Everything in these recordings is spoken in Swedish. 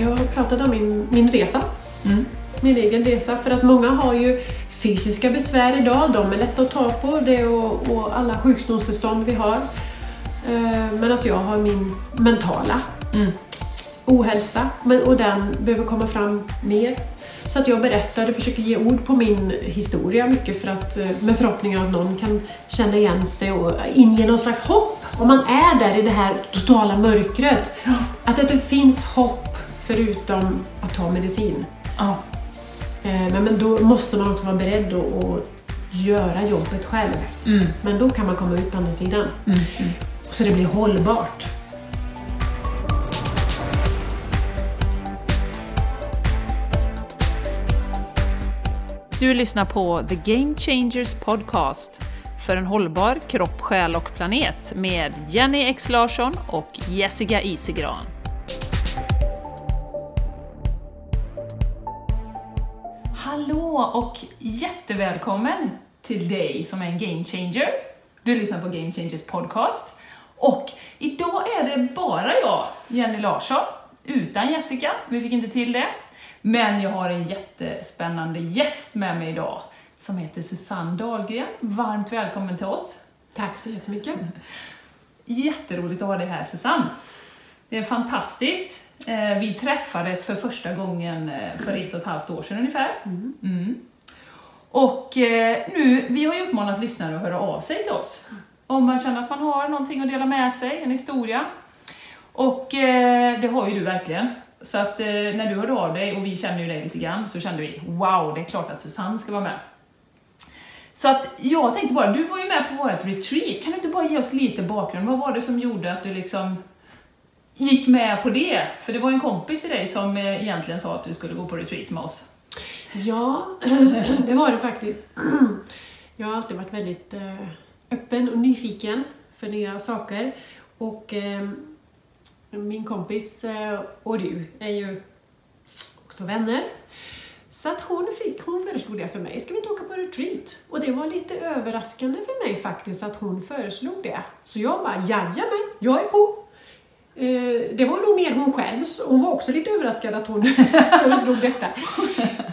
Jag pratade om min, min resa. Mm. Min egen resa. För att många har ju fysiska besvär idag. De är lätta att ta på. Det och, och alla sjukdomstillstånd vi har. Eh, Men alltså jag har min mentala Mm. ohälsa men, och den behöver komma fram mer. Så att jag berättar och försöker ge ord på min historia mycket för att, eh, med förhoppningen att någon kan känna igen sig och inge någon slags hopp. Om man är där i det här totala mörkret, att det finns hopp förutom att ta medicin. Ja. Eh, Men, men då måste man också vara beredd att, att göra jobbet själv. Mm. Men då kan man komma ut på andra sidan. Mm. Mm. Så det blir hållbart. Du lyssnar på The Game Changers Podcast för en hållbar kropp, själ och planet med Jenny X Larsson och Jessica Isigran. Hallå och jättevälkommen till dig som är en game changer. Du lyssnar på Game Changers Podcast. Och idag är det bara jag, Jenny Larsson, utan Jessica. Vi fick inte till det. Men jag har en jättespännande gäst med mig idag som heter Susanne Dahlgren. Varmt välkommen till oss. Tack så jättemycket. Jätteroligt att ha dig här Susanne. Det är fantastiskt. Eh, Vi träffades för första gången eh, för ett och ett halvt år sedan ungefär. Mm. Och eh, nu, vi har ju uppmanat lyssnare att höra av sig till oss. Om man känner att man har någonting att dela med sig, en historia. Och det har ju du verkligen. Så att när du hörde av dig, och vi känner ju dig lite grann, så kände vi wow, det är klart att Susanne ska vara med. Så att jag tänkte bara, du var ju med på vårt retreat, kan du inte bara ge oss lite bakgrund? Vad var det som gjorde att du liksom gick med på det? För det var en kompis till dig som eh, egentligen sa att du skulle gå på retreat med oss. Ja, det var det faktiskt. Jag har alltid varit väldigt eh, öppen och nyfiken för nya saker. Och eh, min kompis och du är ju också vänner. Så att hon, fick, hon föreslog det för mig. Ska vi inte åka på retreat? Och det var lite överraskande för mig faktiskt att hon föreslog det. Så jag bara, jajamän, jag är på. Eh, Det var nog mer hon själv, hon var också lite överraskad att hon föreslog detta.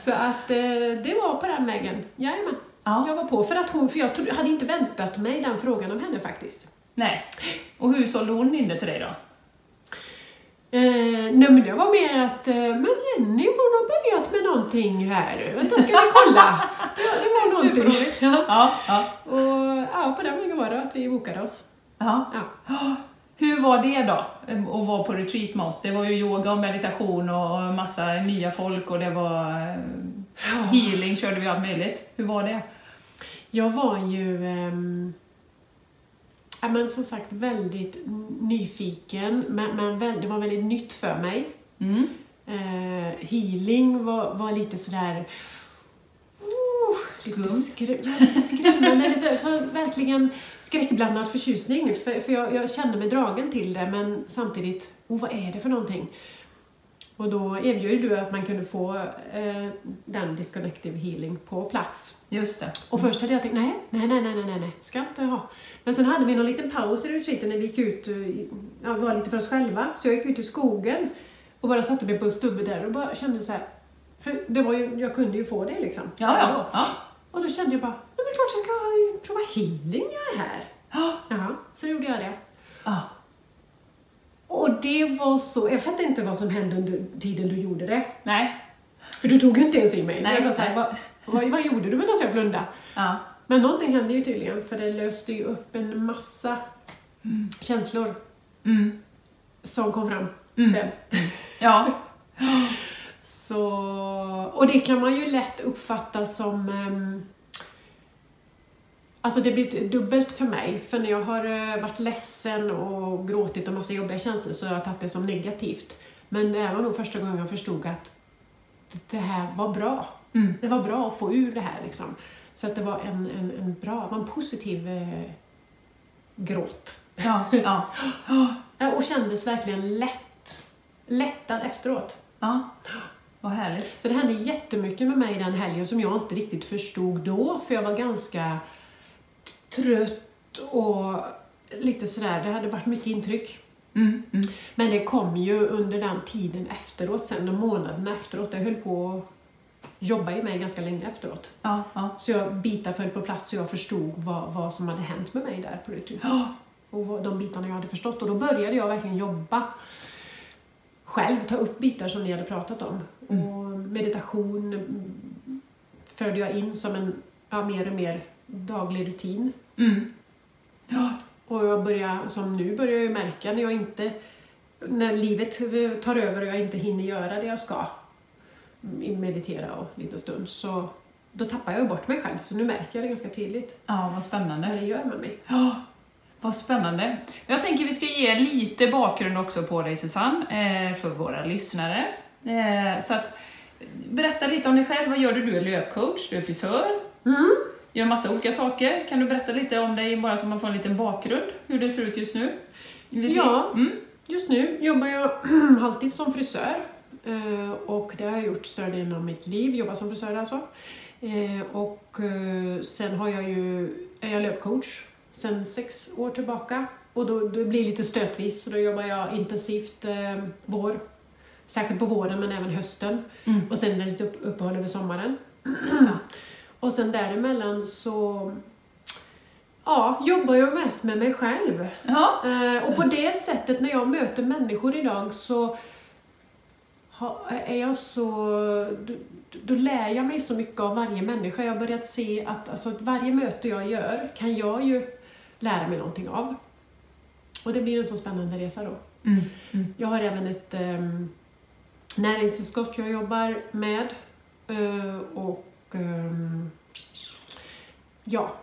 Så att eh, det var på den vägen. Jajamän, Ja. jag var på. För, att hon, för jag hade inte väntat mig den frågan av henne faktiskt. Nej. Och hur sålde hon in det till dig då? Eh, nej men det var mer att, eh, men Jenny hon har börjat med någonting här. Vänta, ska vi kolla? Det, det var någonting. Ja. Ja, ja. Och ja, på den vägen var det att vi bokade oss. ja. Ja. Hur var det då, att vara på retreat med oss? Det var ju yoga och meditation och massa nya folk och det var eh, healing, körde vi allt möjligt. Hur var det? Jag var ju, ehm, ja, men som sagt, väldigt nyfiken, men, men väl, det var väldigt nytt för mig. Mm. Eh, healing var, var lite sådär... Skumt. ja, skrämmande. eller så, så verkligen skräckblandad förtjusning. För, för jag, jag kände mig dragen till det, men samtidigt, oh, vad är det för någonting? Och då erbjöd du att man kunde få eh, den disconnective healing på plats. Just det. Och först hade jag tänkt, nej, nej, nej, nej, nej, nej, ska inte ha. Men sen hade vi någon liten paus i retreaten när vi gick ut, eh, ja, var lite för oss själva. Så jag gick ut i skogen och bara satte mig på en stubbe där och bara kände så här. För det var ju, jag kunde ju få det liksom. Ja, ja. ja. Och då kände jag bara, nej men klart jag ska prova healing när jag är här. Jaha, så gjorde jag det. ja. Och det var så, jag fattar inte vad som hände under tiden du gjorde det. Nej. För du tog ju inte ens i mig. Nej, jag var så här, nej. vad, vad, vad gjorde du medan jag blundade? Ja. Men någonting hände ju tydligen, för det löste ju upp en massa känslor Mm. som kom fram Mm. sen. Ja. Så, och det kan man ju lätt uppfatta som... ehm, alltså det blir dubbelt för mig, för när jag har eh, varit ledsen och gråtit och massa jobbiga känslor så har jag tagit det som negativt. Men det var nog första gången jag förstod att det här var bra. Mm. Det var bra att få ur det här liksom. Så att det var en, en, en bra, var en positiv eh, gråt. Ja. Ja. Ja, Och kändes verkligen lätt. Lättad efteråt. ja. Vad härligt. Så det hände jättemycket med mig den helgen som jag inte riktigt förstod då, för jag var ganska trött och lite sådär, det hade varit mycket intryck. Mm, mm. Men det kom ju under den tiden efteråt, sen de månaderna efteråt. Jag höll på att jobba i mig ganska länge efteråt. Ja, ja. Så jag, bitar föll på plats så jag förstod vad, vad som hade hänt med mig där på retreatet. Ja. Och vad- de bitarna jag hade förstått. Och då började jag verkligen jobba själv, ta upp bitar som ni hade pratat om. Och meditation mm, förde jag in som en ja, mer och mer daglig rutin. Mm. Ja. Och jag börjar, som nu börjar jag märka när jag inte, när livet tar över och jag inte hinner göra det jag ska, mm, meditera och lite stund, så då tappar jag ju bort mig själv. Så nu märker jag det ganska tydligt ja, vad spännande. vad det gör med mig. Ja, vad spännande. Jag tänker vi ska ge lite bakgrund också på dig Susanne, eh, för våra lyssnare. Eh, Så att, berätta lite om dig själv. Vad gör du? Du är löpcoach, du är frisör, Mm. gör massa olika saker. Kan du berätta lite om dig, bara så man får en liten bakgrund, hur det ser ut just nu? Ja. Mm. Just nu jobbar jag alltid som frisör eh, och det har jag gjort större delen av mitt liv, jobbat som frisör alltså. Och sen har jag ju, är jag löpcoach sen sex år tillbaka och då, det blir lite stötvis så då jobbar jag intensivt eh, vår, särskilt på våren men även hösten Mm. och sen är det lite upp, uppehåll över sommaren. och sen däremellan så ja, jobbar jag mest med mig själv. Ja. Eh, och på det sättet, när jag möter människor idag så ha, är jag så... Då, då lär jag mig så mycket av varje människa. Jag har börjat se att, alltså, att varje möte jag gör kan jag ju lära mig någonting av. Och det blir en så spännande resa då. Mm. Mm. Jag har även ett um, näringstillskott jag jobbar med. Eh, och ehm, ja,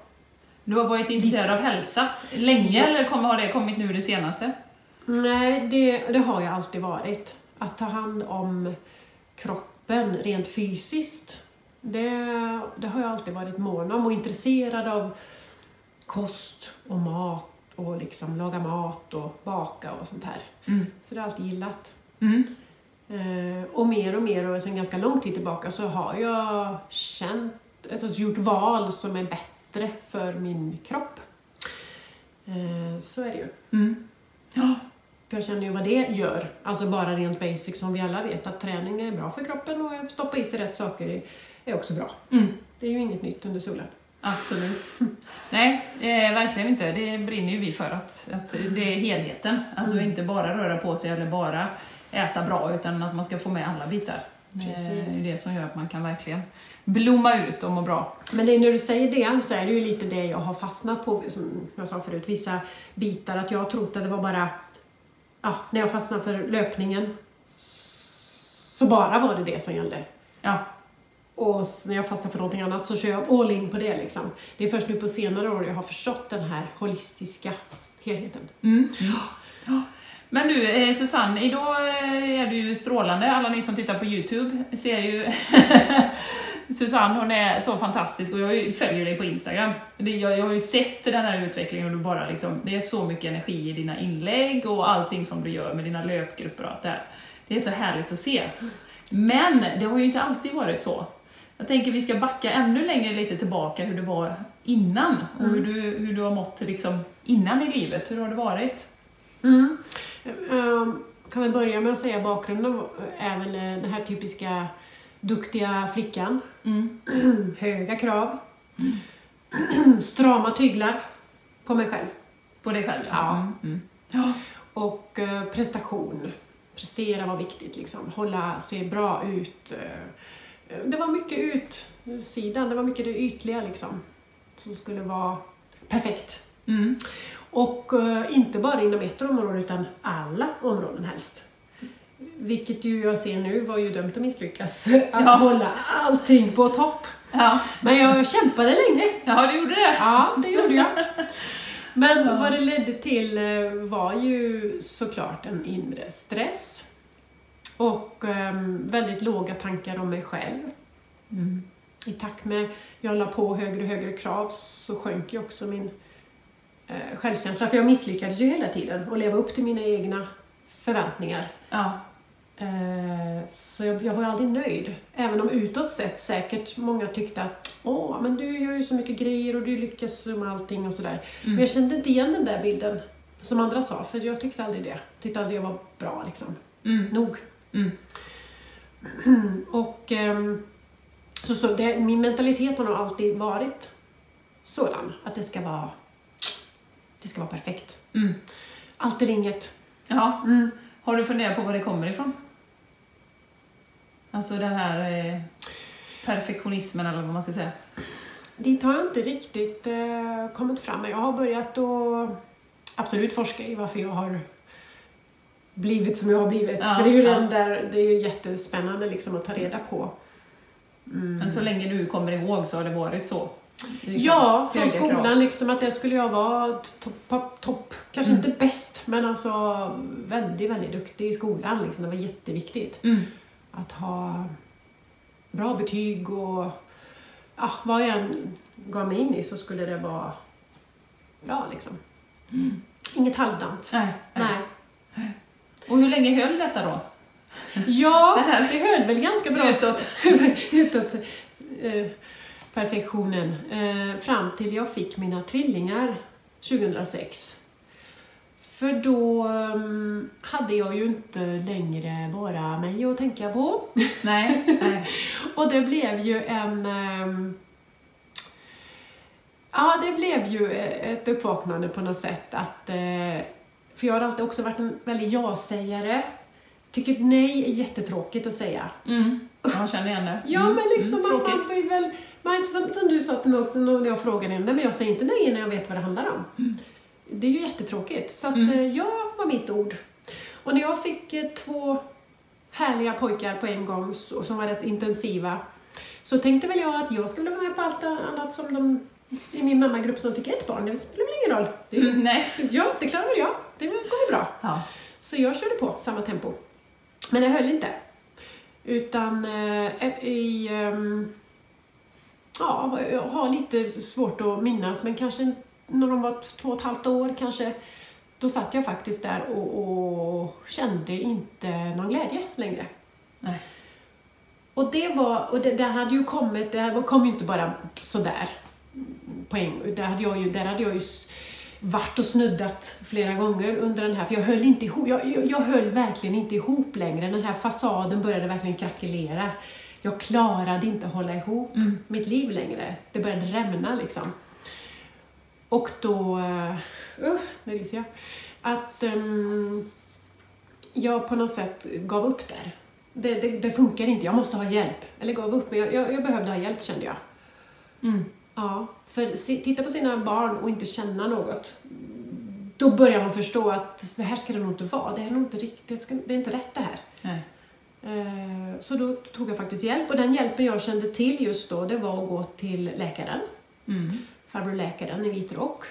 Du har varit intresserad av hälsa länge, Ja. eller har det kommit nu det senaste? Nej, det, det har jag alltid varit. Att ta hand om kroppen rent fysiskt, det, det har jag alltid varit mån om och intresserad av kost och mat och liksom laga mat och baka och sånt här. Mm. Så det har jag alltid gillat. Mm. Eh, och mer och mer och sen ganska lång tid tillbaka så har jag känt, alltså gjort val som är bättre för min kropp. Eh, så är det ju. Mm. Ja. För jag känner ju vad det gör. Alltså bara rent basic som vi alla vet att träning är bra för kroppen och att stoppa i sig rätt saker är- också bra. Mm. Det är ju inget nytt under solen. Absolut. Nej, eh, verkligen inte. Det brinner ju vi för att, att det är helheten. Alltså Mm. inte bara röra på sig eller bara äta bra, utan att man ska få med alla bitar. Precis. Eh, Det är det som gör att man kan verkligen blomma ut och må bra. Men det, när du säger det så är det ju lite det jag har fastnat på, som jag sa förut, vissa bitar. Att jag har trott att det var bara, ja, när jag fastnade för löpningen så bara var det det som gällde. Ja, och när jag fastnar för någonting annat så kör jag all in på det liksom. Det är först nu på senare år jag har förstått den här holistiska helheten. Mm. Ja. Men du eh, Susanne, idag eh, är du ju strålande. Alla ni som tittar på Youtube ser ju Susanne, hon är så fantastisk och jag följer dig på Instagram. Jag, jag har ju sett den här utvecklingen och du bara liksom, det är så mycket energi i dina inlägg och allting som du gör med dina löpgrupper och allt det här. Det är så härligt att se. Men det har ju inte alltid varit så. Jag tänker vi ska backa ännu längre lite tillbaka hur det var innan och hur, du, hur du har mått liksom innan i livet. Hur har det varit? Mm. Um, kan vi börja med att säga bakgrunden är väl eh, den här typiska duktiga flickan. Mm. Höga krav. Strama tyglar på mig själv. På dig själv? Ja. Mm. Mm. ja. Och eh, prestation. Prestera var viktigt liksom. Hålla, se bra ut. eh, det var mycket utsidan, det var mycket det ytliga liksom. Som skulle vara perfekt. Mm. Och eh, inte bara inom ett område utan alla områden helst. Vilket ju jag ser nu var ju dömt att misslyckas. Att Ja. hålla allting på topp. Ja. Men jag kämpade länge. ja, du gjorde det? Ja, det gjorde jag. Men Ja. vad det ledde till eh, var ju såklart en inre stress. Och ehm, väldigt låga tankar om mig själv. Mm. I takt med jag la på högre och högre krav så sjönk ju också min eh, självkänsla. För jag misslyckades ju hela tiden att leva upp till mina egna förväntningar. Ja. Eh, så jag, jag var aldrig nöjd. Även om utåt sett säkert många tyckte att åh, men du gör ju så mycket grejer och du lyckas med allting och sådär. Men Mm. jag kände inte igen den där bilden som andra sa, för jag tyckte aldrig det. Tyckte aldrig jag var bra liksom. Mm. Nog. Mm. Och ehm, så, så det, min mentalitet har nog alltid varit sådan, att det ska vara, det ska vara perfekt. Mm. Allt eller inget. Ja. Mm. Har du funderat på var det kommer ifrån? Alltså den här eh, perfektionismen eller vad man ska säga. Dit har jag inte riktigt eh, kommit fram. Jag har börjat att absolut forska i varför jag har blivit som jag har blivit. Ja, För det är ju ja. den där, det är ju jättespännande liksom att ta reda på. Mm. Men så länge du kommer ihåg så har det varit så. Liksom Ja, från höga krav. skolan liksom att det skulle jag vara topp, topp, topp. kanske Mm. inte bäst, men alltså väldigt, väldigt duktig i skolan liksom. Det var jätteviktigt. Mm. Att ha bra betyg och ja, vad jag än gav mig in i så skulle det vara bra liksom. Mm. Inget halvdant. Nej, nej. Nej. Och hur länge höll detta då? Ja, Det det höll väl ganska bra Utåt. utåt eh, perfektionen. Eh, fram till jag fick mina tvillingar 2006. För då mm, hade jag ju inte längre bara mig att tänka på. Nej, nej. Och det blev ju en... ehm, Ja, det blev ju ett uppvaknande på något sätt att... eh, För jag har alltid också varit en väldigt ja-sägare. Tycker nej är jättetråkigt att säga. Mm. Jag känner igen det. Ja, men liksom mm, man tråkigt. vill väl... Man, som, som du sa till mig också när jag frågade henne, men jag säger inte nej när jag vet vad det handlar om. Mm. Det är ju jättetråkigt. Så att Mm. eh, ja var mitt ord. Och när jag fick eh, två härliga pojkar på en gång så, som var rätt intensiva så tänkte väl jag att jag skulle vara med på allt annat som de i min mammagrupp som fick ett barn. Det spelar väl ingen roll. Det, Mm, nej. Ja, det klarar väl jag. Det går bra. Ja. Så jag körde på samma tempo. Men det höll inte. Utan eh, i... ehm, ja, jag har lite svårt att minnas, men kanske när de var två och ett halvt år kanske. Då satt jag faktiskt där och, och kände inte någon glädje längre. Nej. Och det var, och det, det hade ju kommit, det här kom ju inte bara sådär på en där hade jag ju, där hade jag ju varit och snuddat flera gånger under den här, för jag höll inte ihop, jag, jag, jag höll verkligen inte ihop längre. Den här fasaden började verkligen krackelera. Jag klarade inte att hålla ihop Mm. mitt liv längre. Det började rämna liksom. Och då, uh, uh, nu ryser jag, att ehm, jag på något sätt gav upp där. Det, det, det funkar inte, jag måste ha hjälp. Eller gav upp, men jag, jag, jag behövde ha hjälp kände jag. Mm. Ja, för titta på sina barn och inte känna något. Då börjar man förstå att det här ska det nog inte vara. Det är nog inte riktigt, det, är inte rätt det här. Nej. Eh, Så då tog jag faktiskt hjälp och den hjälpen jag kände till just då det var att gå till läkaren, Mm. farbror läkaren i vit rock.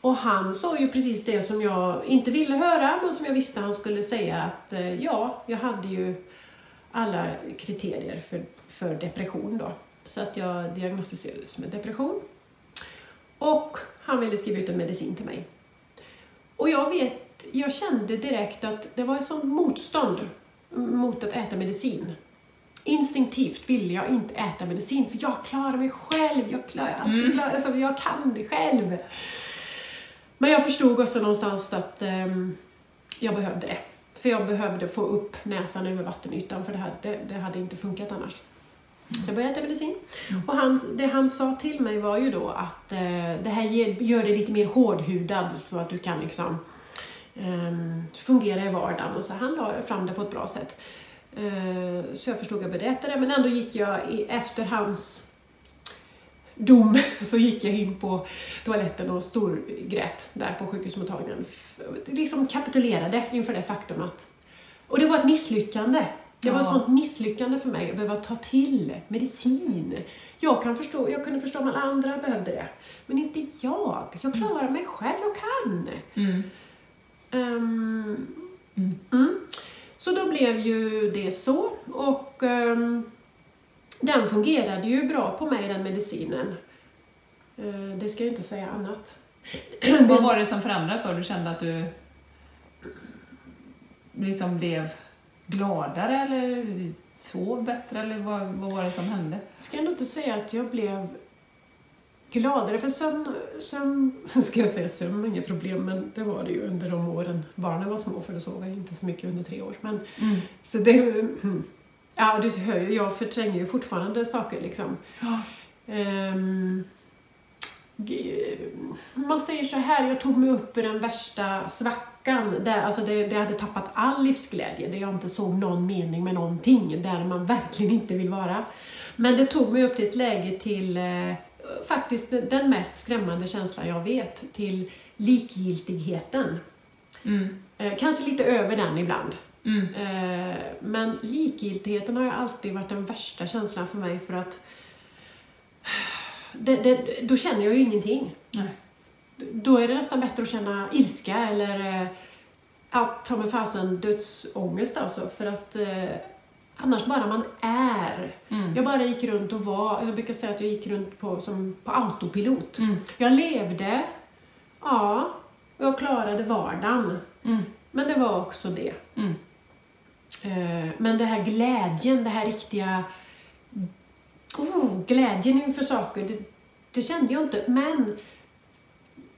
Och han sa ju precis det som jag inte ville höra men som jag visste han skulle säga att eh, ja, jag hade ju alla kriterier för, för depression då. Så att jag diagnostiserades med depression. Och han ville skriva ut en medicin till mig. Och jag vet, jag kände direkt att det var ett sånt motstånd mot att äta medicin. Instinktivt ville jag inte äta medicin för jag klarar mig själv. Jag, klarar, alltid klarar, alltså, jag kan det själv. Men jag förstod också någonstans att ehm, jag behövde det. För jag behövde få upp näsan över vattenytan för det hade, det hade inte funkat annars. Så jag började äta medicin. Och han, det han sa till mig var ju då att eh, det här ger, gör dig lite mer hårdhudad så att du kan liksom eh, fungera i vardagen. Och så han la fram det på ett bra sätt. Eh, så jag förstod att jag började äta det, men ändå gick jag i, efter hans dom så gick jag in på toaletten och storgrät där på sjukhusmottagningen. F- Liksom kapitulerade inför det faktum att... Och det var ett misslyckande. Det var ett sånt misslyckande för mig att behöva ta till medicin. Jag, kan förstå, jag kunde förstå om alla andra behövde det, men inte jag. Jag klarar mig själv, jag kan. Mm. Ehm, Mm. mm. Så då blev ju det så och ehm, den fungerade ju bra på mig, den medicinen. Eh, det ska jag inte säga annat. Vad var det som förändrades då? Du kände att du liksom blev gladare eller sov bättre eller vad, vad var det som hände? Jag ska ändå inte säga att jag blev gladare för sömn, sömn, ska jag säga sömn var inget problem, men det var det ju under de åren barnen var små, för då sov jag inte så mycket under tre år. Men, Mm. så det, mm. ja du hör ju, jag förtränger ju fortfarande saker liksom. Ja. G- man säger så här, jag tog mig upp ur den värsta svackan, där, alltså det, det hade tappat all livsglädje, där jag inte såg någon mening med någonting, där man verkligen inte vill vara. Men det tog mig upp till ett läge till, eh, faktiskt den mest skrämmande känslan jag vet, till likgiltigheten. Mm. Eh, kanske lite över den ibland. Mm. Eh, men likgiltigheten har ju alltid varit den värsta känslan för mig för att det, det, då känner jag ju ingenting. Nej. Då är det nästan bättre att känna ilska eller eh, ja, ta mig fasen dödsångest alltså. För att eh, annars bara man är. Mm. Jag bara gick runt och var, jag brukar säga att jag gick runt på, som på autopilot. Mm. Jag levde, ja, och jag klarade vardagen. Mm. Men det var också det. Mm. Eh, Men det här glädjen, det här riktiga oh, glädjen inför saker, det, det kände jag inte. Men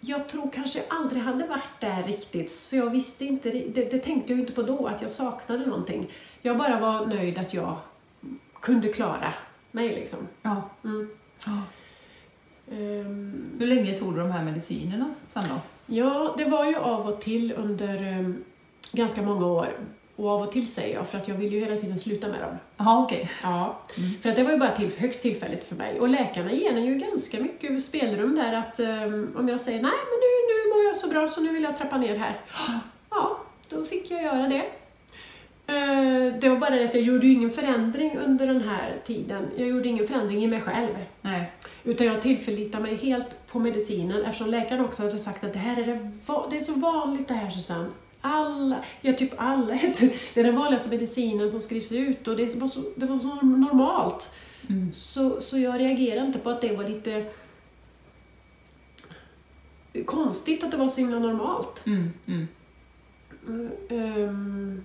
jag tror kanske jag aldrig hade varit där riktigt, så jag visste inte, det, det tänkte jag inte på då, att jag saknade någonting. Jag bara var nöjd att jag kunde klara mig liksom. Ja. Mm. Ja. Ehm, Hur länge tog du de här medicinerna sen då? Ja, det var ju av och till under um, ganska många år. Och av och till säger jag, för att jag vill ju hela tiden sluta med dem. Jaha, okej. Ja, Mm. för att det var ju bara till, högst tillfälligt för mig. Och läkarna ger en ju ganska mycket spelrum där att um, om jag säger nej men nu, nu mår jag så bra så nu vill jag trappa ner här. Ja, då fick jag göra det. Eh, Det var bara det att jag gjorde ju ingen förändring under den här tiden. Jag gjorde ingen förändring i mig själv. Nej. Utan jag tillförlitar mig helt på medicinen eftersom läkaren också hade sagt att det här är, det, det är så vanligt det här Susanne. Alla, ja typ alla, det är den vanligaste medicinen som skrivs ut och det var så, det var så normalt. Mm. Så, så jag reagerade inte på att det var lite konstigt att det var så himla normalt. Mm. Mm. Mm, ehm,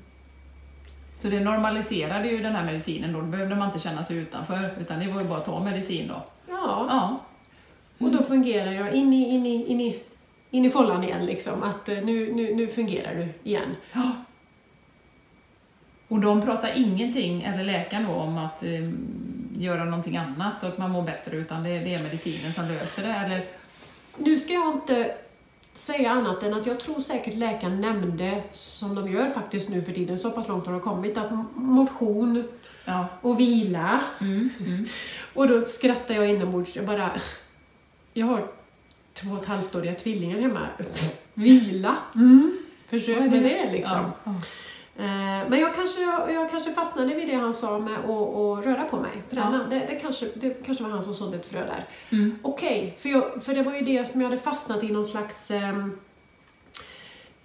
Så det normaliserade ju den här medicinen då, då behövde man inte känna sig utanför, utan det var ju bara att ta medicin då. ja, Ja. och då fungerar jag in i, in i, in i, in i follan igen liksom. Att eh, nu, nu, nu fungerar du igen. ja. Och de pratar ingenting, eller läkaren då, om att eh, göra någonting annat så att man mår bättre, utan det, det är medicinen som löser det, eller? Nu ska jag inte säga annat än att jag tror säkert läkaren nämnde, som de gör faktiskt nu för tiden, så pass långt har de kommit, att motion Ja. och vila. Mm. Mm. Och då skrattar jag inombords. Jag bara... Jag har två och ett halvt åriga tvillingar hemma. Vila. Mm. Försök med det liksom. Ja. Ja. Eh, Men jag kanske, jag, jag kanske fastnade vid det han sa med att röra på mig, träna. Det, det, kanske, det kanske var han som sådde ett frö där. Mm. Okej, för, jag, för det var ju det som jag hade fastnat i någon slags ehm,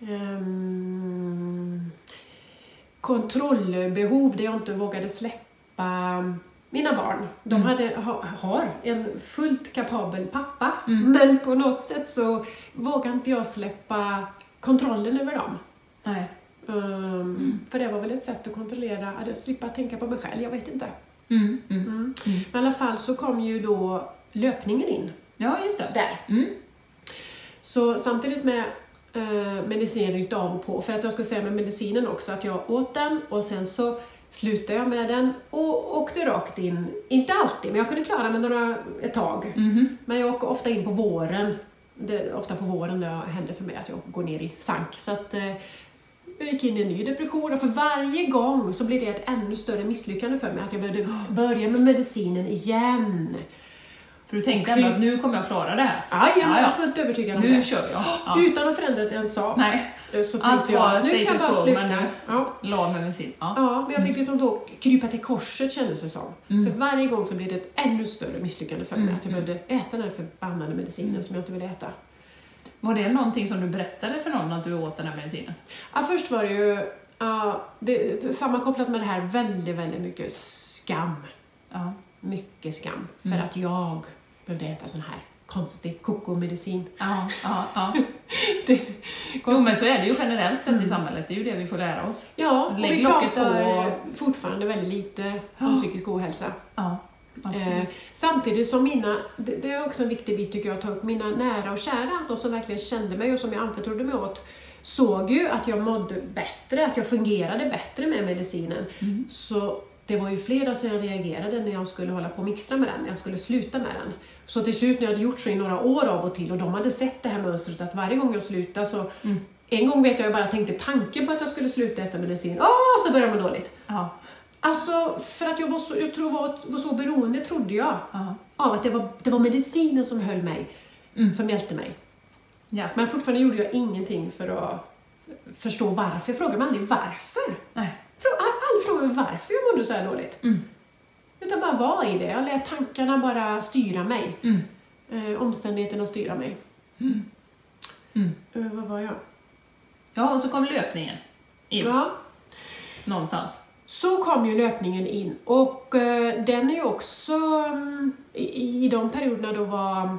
ehm, kontrollbehov där jag inte vågade släppa mina barn. De Mm. hade, ha, har en fullt kapabel pappa, Mm. men på något sätt så vågade inte jag släppa kontrollen över dem. Nej. Ehm, För det var väl ett sätt att kontrollera, att slippa tänka på mig själv, jag vet inte. Mm. Mm. Mm. Men i alla fall så kom ju då löpningen in Ja, just det. där. Mm. Så samtidigt med eh, medicinen av och på, för att jag ska säga med medicinen också att jag åt den och sen så slutade jag med den och åkte rakt in, inte alltid, men jag kunde klara mig några, ett tag. Mhm. Men jag åker ofta in på våren. Det är ofta på våren det händer för mig att jag går ner i sank. Så att, eh, jag gick in i en ny depression och för varje gång så blev det ett ännu större misslyckande för mig. Att jag behövde börja med medicinen igen. För du tänkte ändå att nu kommer jag klara det här. Ja, jag Ja, var ja. fullt övertygad om Nu det. kör jag. Ja. Utan att förändra en sak. Nej, Allt tänkte jag, var nu kan jag status quo, sluta. men nu- Ja. la med medicin. Ja. ja, men jag fick liksom då krypa till korset kändes det som. Mm. För varje gång så blev det ett ännu större misslyckande för mig. Mm, Att jag mm. behövde äta den här förbannade medicinen som jag inte ville äta. Var det någonting som du berättade för någon att du åt den här medicinen? Ja, först var det ju det, det, sammankopplat med det här väldigt, väldigt mycket skam. Ja. Mycket skam. För Mm. att jag behövde äta sån här konstig kokomedicin. Ja, ja, ja. Det, Jo, men så är det ju generellt sett i Mm. samhället. Det är ju det vi får lära oss. ja, och Lägg vi locket pratar på. fortfarande väldigt lite Ja. om psykisk ohälsa. Ja. Eh, samtidigt som mina, det, det är också en viktig bit tycker jag att ta upp, mina nära och kära, de som verkligen kände mig och som jag anförtrodde mig åt, såg ju att jag mådde bättre, att jag fungerade bättre med medicinen. Mm. Så det var ju flera som jag reagerade när jag skulle hålla på och mixtra med den, när jag skulle sluta med den. Så till slut när jag hade gjort så i några år av och till och de hade sett det här mönstret att varje gång jag slutade så Mm. En gång vet jag jag bara tänkte tanken på att jag skulle sluta äta medicin, åh så började jag må dåligt. Ja. Alltså för att jag var så, jag tror var, var så beroende trodde jag Ja. av att det var, det var medicinen som höll mig, Mm. som hjälpte mig. Ja. Men fortfarande gjorde jag ingenting för att förstå varför. Jag frågade mig aldrig varför. Nej. Frå- aldrig frågat mig varför jag mådde så här dåligt. Mm. Utan bara var i det. Jag lät tankarna bara styra mig. Mm. Eh, omständigheterna styra mig. Mm. Mm. Eh, vad var jag? Ja, och så kom löpningen in Ja, någonstans. så kom ju löpningen in och eh, den är ju också mm, i, i de perioderna då var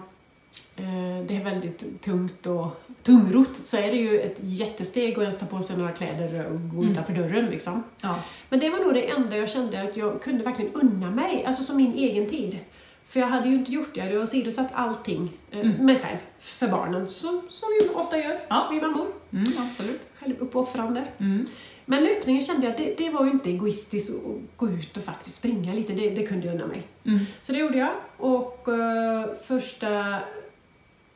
det är väldigt tungt och tungrot så är det ju ett jättesteg att ens ta på sig några kläder och gå Mm. utanför dörren liksom. Ja. Men det var nog det enda jag kände att jag kunde verkligen unna mig, alltså som min egen tid. För jag hade ju inte gjort det, jag hade åsidosatt allting, eh, Mm. mig själv, för barnen, som, som vi ofta gör, Ja. vi mammor. Mm, absolut. Självuppoffrande. Mm. Men löpningen kände jag, det, det var ju inte egoistiskt att gå ut och faktiskt springa lite, det, det kunde jag unna mig. Mm. Så det gjorde jag. Och eh, första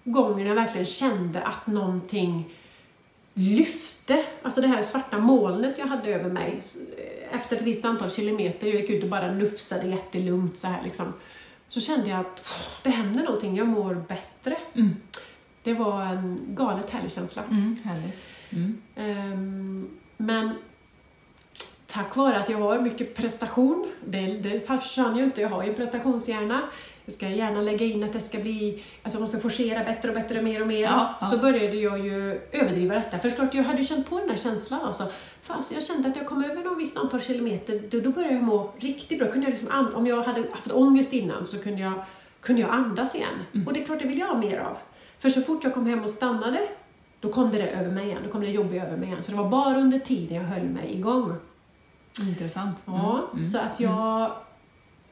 gången jag verkligen kände att någonting lyfte, alltså det här svarta molnet jag hade över mig efter ett visst antal kilometer, jag gick ut och bara lufsade jättelugnt så här liksom. Så kände jag att det händer någonting, jag mår bättre. Mm. Det var en galet härlig känsla. Mm. Härligt. Mm. Ehm, men tack vare att jag har mycket prestation, det, det försvann ju inte, jag har ju en prestationshjärna, jag ska gärna lägga in att det ska bli, att jag måste forcera bättre och bättre, mer och mer. Ja, ja. Så började jag ju överdriva detta. För klart, jag hade ju känt på den här känslan alltså. Fast jag kände att jag kom över något visst antal kilometer, då, då började jag må riktigt bra. Kunde jag liksom om jag hade haft ångest innan så kunde jag, kunde jag andas igen. Mm. Och det är klart, det vill jag ha mer av. För så fort jag kom hem och stannade, då kom det där över mig igen. Då kom det jobbiga över mig igen. Så det var bara under tiden jag höll mig igång. Intressant. Ja, Mm. så att jag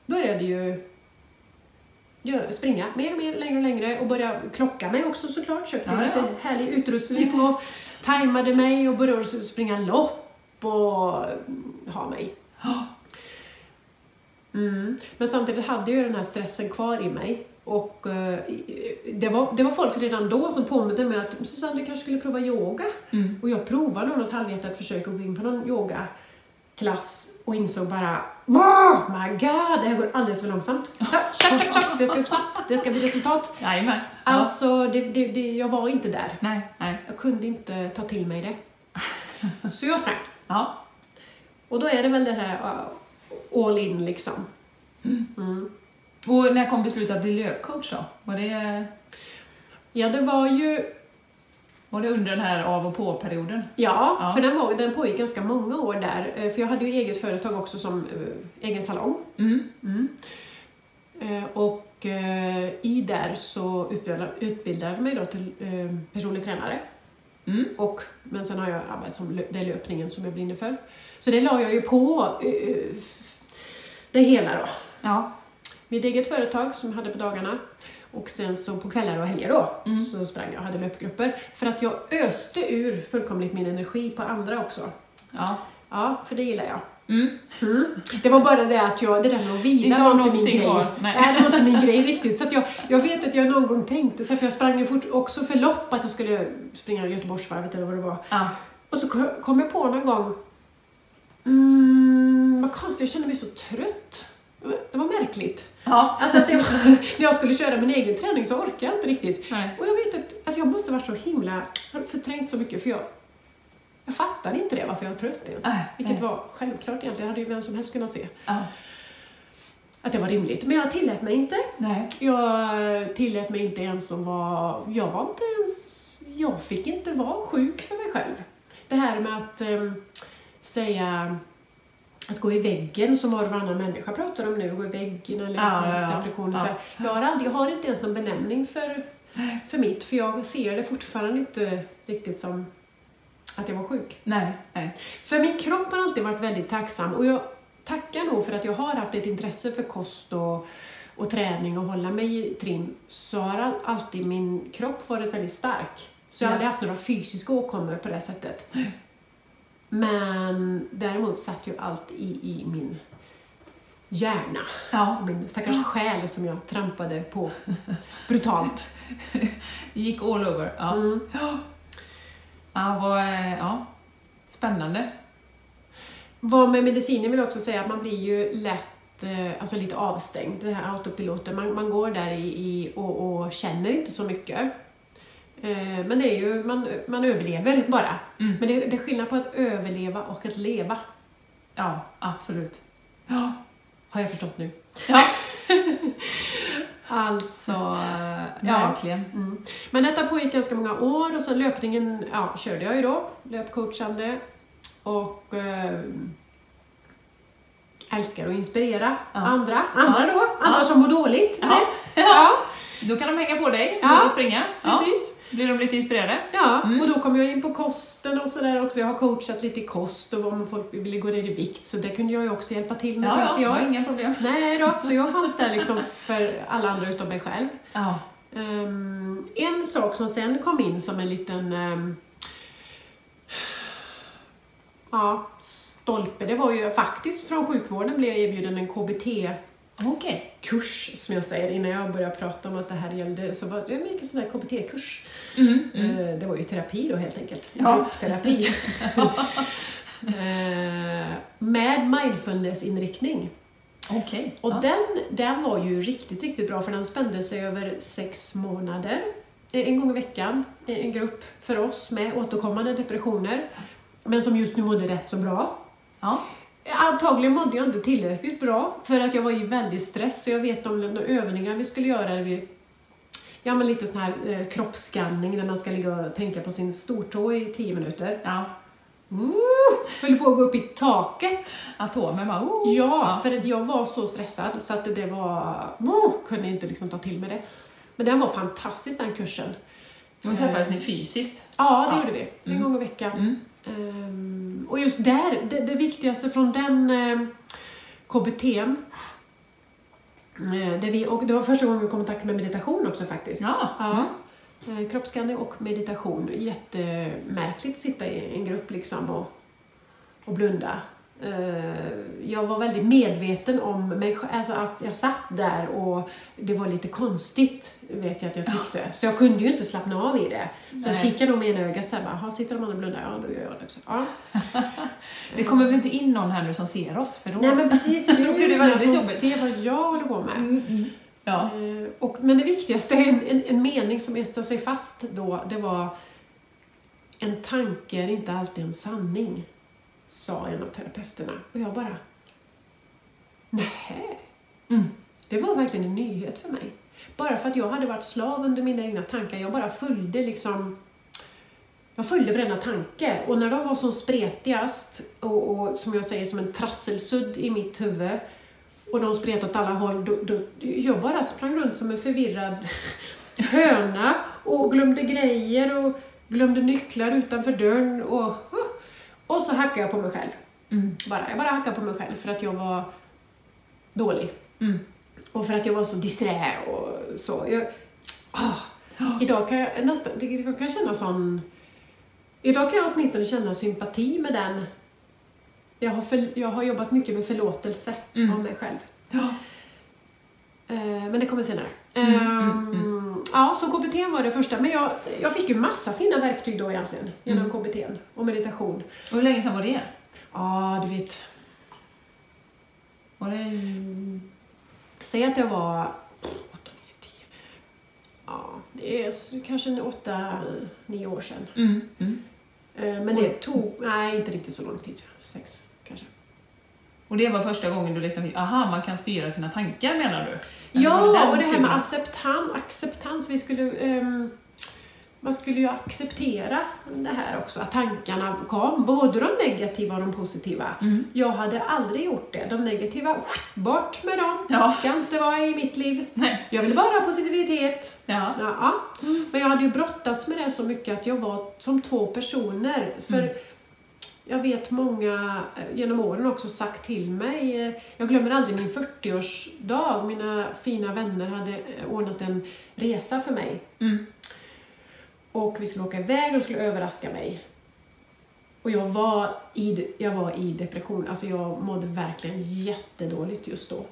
började ju springa mer och mer, längre och längre och började klocka mig också såklart. Köpte Ja, lite ja. härlig utrustning och tajmade mig och började springa lopp och mm, ha mig. Mm. Men samtidigt hade jag den här stressen kvar i mig. Och eh, det, var, det var folk redan då som påminde mig att Susanne, du kanske skulle prova yoga. Mm. Och jag provade något halvhjärtat försök att gå in på någon yogaklass och insåg bara Oh my god, det här går alldeles för långsamt. Ja, Tjack, tjack, tjack, det ska gå snabbt, det ska bli resultat. Jajamän. Ja. Alltså, det, det, det, jag var inte där. Nej, nej. Jag kunde inte ta till mig det. Så jag sprang. Ja. Och då är det väl det här uh, all in liksom. Mm. Och när kom beslutet att bli löpcoach då? Var det, Ja, det var ju var det under den här av och på-perioden? Ja, Ja. för den, var, den pågick ganska många år där. eh, För jag hade ju eget företag också som eh, egen salong. Mm. Eh, Och i där så utbildade, utbildade jag mig då till personlig tränare. Mm. Och, men sen har jag arbetat som är löpningen som jag brinner för. Så det la jag ju på det hela då. Ja. Mitt eget företag som jag hade på dagarna. Och sen så på kvällar och helger då Mm. så sprang jag och hade löpgrupper. För att jag öste ur fullkomligt min energi på andra också. Ja. Ja, för det gillar jag. Mm. Det var bara det att jag, det där med att vila Inte var inte min grej. kvar, nej. Nej, det var inte min grej riktigt. Så jag, jag vet att jag någon gång tänkte, så här, för jag sprang ju fort också för lopp, att jag skulle springa Göteborgsvarvet eller vad det var. Ja. Och så kom jag på någon gång, mm, vad konstigt, jag kände mig så trött. Det var märkligt. Ja. Alltså att det när jag skulle köra min egen träning så orkade jag inte riktigt. Nej. Och jag vet att alltså jag måste varit så himla, förträngt så mycket för jag, jag fattade inte det varför jag var trött ens. Nej, Vilket var självklart egentligen, hade ju vem som helst kunnat se. Ja. Att det var rimligt. Men jag tillät mig inte. Nej. Jag tillät mig inte ens att vara, jag var inte ens, jag fick inte vara sjuk för mig själv. Det här med att em, säga att gå i väggen som var och varannan människa pratar om nu, gå i väggen eller Ja, ja, ja. depression Ja. här. Jag har, aldrig, jag har inte ens någon benämning för, för mitt, för jag ser det fortfarande inte riktigt som att jag var sjuk. Nej. Nej. För min kropp har alltid varit väldigt tacksam och jag tacka nog för att jag har haft ett intresse för kost och, och träning och hålla mig i trim, så har all- alltid min kropp varit väldigt stark. Så jag har Ja. aldrig haft några fysiska åkommor på det sättet. Men däremot satt ju allt i, i min hjärna. Ja, Min stackars själ som jag trampade på brutalt. gick all over. Ja, Mm. ja, vad, eh, ja. Spännande. Vad med medicinen vill jag också säga att man blir ju lätt eh, alltså lite avstängd, den här autopiloten. Man, man går där i, i och, och känner inte så mycket. Eh, Men det är ju, man, man överlever bara. Mm. Men det, det är skillnad på att överleva och att leva, Ja, absolut. Ja. har jag förstått nu. Ja, Alltså, ja. verkligen. Mm. Men detta pågick ganska många år och så löpningen ja, körde jag ju då, löpcoachande. Och eh, älskar att inspirera Ja. andra. Andra då, andra Ja. som mår dåligt. Ja. vet. Ja, Då kan de hänga på dig, Ja, och springa. Ja. precis. Blir de lite inspirerade? Ja, Mm. och då kom jag in på kosten och sådär också. Jag har coachat lite i kost och om folk ville gå ner i vikt så det kunde jag ju också hjälpa till med Ja, ja, tänkte det var jag. inga problem. Nej då, så jag fanns där liksom för alla andra utom mig själv. Ja. Ehm, en sak som sen kom in som en liten ehm, ja, stolpe, det var ju faktiskt från sjukvården blev jag erbjuden en KBT-kurs Okej. som jag säger innan jag började prata om att det här gällde, så var jag gick en sån här KBT-kurs. Mm, mm. Eh, Det var ju terapi då helt enkelt. Ja. Gruppterapi. Eh, Med mindfulness-inriktning. Okej. Och ja. den, den var ju riktigt, riktigt bra för den spände sig över sex månader. Eh, En gång i veckan. eh, En grupp för oss med återkommande depressioner. Men som just nu mådde rätt så bra. Ja. Antagligen mådde jag inte tillräckligt bra för att jag var i väldigt stress. Så jag vet om några övningar vi skulle göra. Vi, ja, men lite sån här eh, kroppsskanning där man ska ligga och tänka på sin stortå i tio minuter. ja. Uh, höll på att gå upp i taket. Atomer bara... Oh. Ja, för att jag var så stressad så att det var... Oh, kunde inte liksom ta till mig det. Men den var fantastisk den kursen. Då träffades ni fysiskt. Ja, det Ja. gjorde vi. En Mm. gång i veckan. Mm. Ehm, och just där, det, det viktigaste från den um, KBT'n, eh, det, vi, och det var första gången vi kom i kontakt med meditation också faktiskt. Ja. Ja. Eh, Kroppsskanning och meditation. Jättemärkligt att sitta i en grupp liksom och, och blunda. Eh, Jag var väldigt medveten om mig alltså att jag satt där och det var lite konstigt, vet jag att jag tyckte. Så jag kunde ju inte slappna av i det. Så jag Nej. kikade nog med ena ögat såhär, bara, "Jaha, sitter de andra och blundar? Ja, då gör jag det också. Ja. Det kommer väl inte in någon här nu som ser oss? För då... Nej men precis, Då blir det väldigt jobbigt. ser vad jag håller på med. Mm, mm. Ja. Eh, Och, men det viktigaste, en, en, en mening som etsade sig fast då, det var En tanke är inte alltid en sanning, sa en av terapeuterna. Och jag bara, nej. Mm. Det var verkligen en nyhet för mig. Bara för att jag hade varit slav under mina egna tankar. Jag bara följde liksom jag följde varenda tanke och när de var som spretigast och, och som jag säger som en trasselsudd i mitt huvud och de spret åt alla håll, då, då, jag bara sprang runt som en förvirrad höna och glömde grejer och glömde nycklar utanför dörren och, och så hackade jag på mig själv. Mm. Bara, jag bara hackade på mig själv för att jag var dålig. Mm. Och för att jag var så disträ och så. Jag, ah, idag kan jag nästan, jag kan känna sån... Idag kan jag åtminstone känna sympati med den. Jag har, för, jag har jobbat mycket med förlåtelse Mm. av mig själv. Ja. Eh, men det kommer senare. Mm, Ehm, mm, Ja, så KBT var det första. Men jag, jag fick ju massa fina verktyg då egentligen genom Mm. KBT och meditation. Och hur länge sedan var det? Ja, du vet. Var det... Säg att jag var 8, 9, 10. Ja, det är kanske en 8, 9 år sedan. Mm. Mm. Eh, Men det tog, nej inte riktigt så lång tid. Sex kanske. Och det var första gången du liksom aha, man kan styra sina tankar menar du? Ja, den och det här med acceptans. acceptans vi skulle, ehm, man skulle ju acceptera det här också, att tankarna kom, både de negativa och de positiva. Mm. Jag hade aldrig gjort det. De negativa, bort med dem. Ja. Ska inte vara i mitt liv. Nej. Jag vill bara ha positivitet. Ja. Ja, ja. Men jag hade ju brottats med det så mycket att jag var som två personer. För Mm. Jag vet många eh, genom åren också sagt till mig, eh, jag glömmer aldrig min 40-årsdag, mina fina vänner hade eh, ordnat en resa för mig. Mm. Och vi skulle åka iväg och skulle överraska mig. Och jag var, i, jag var i depression, alltså jag mådde verkligen jättedåligt just då.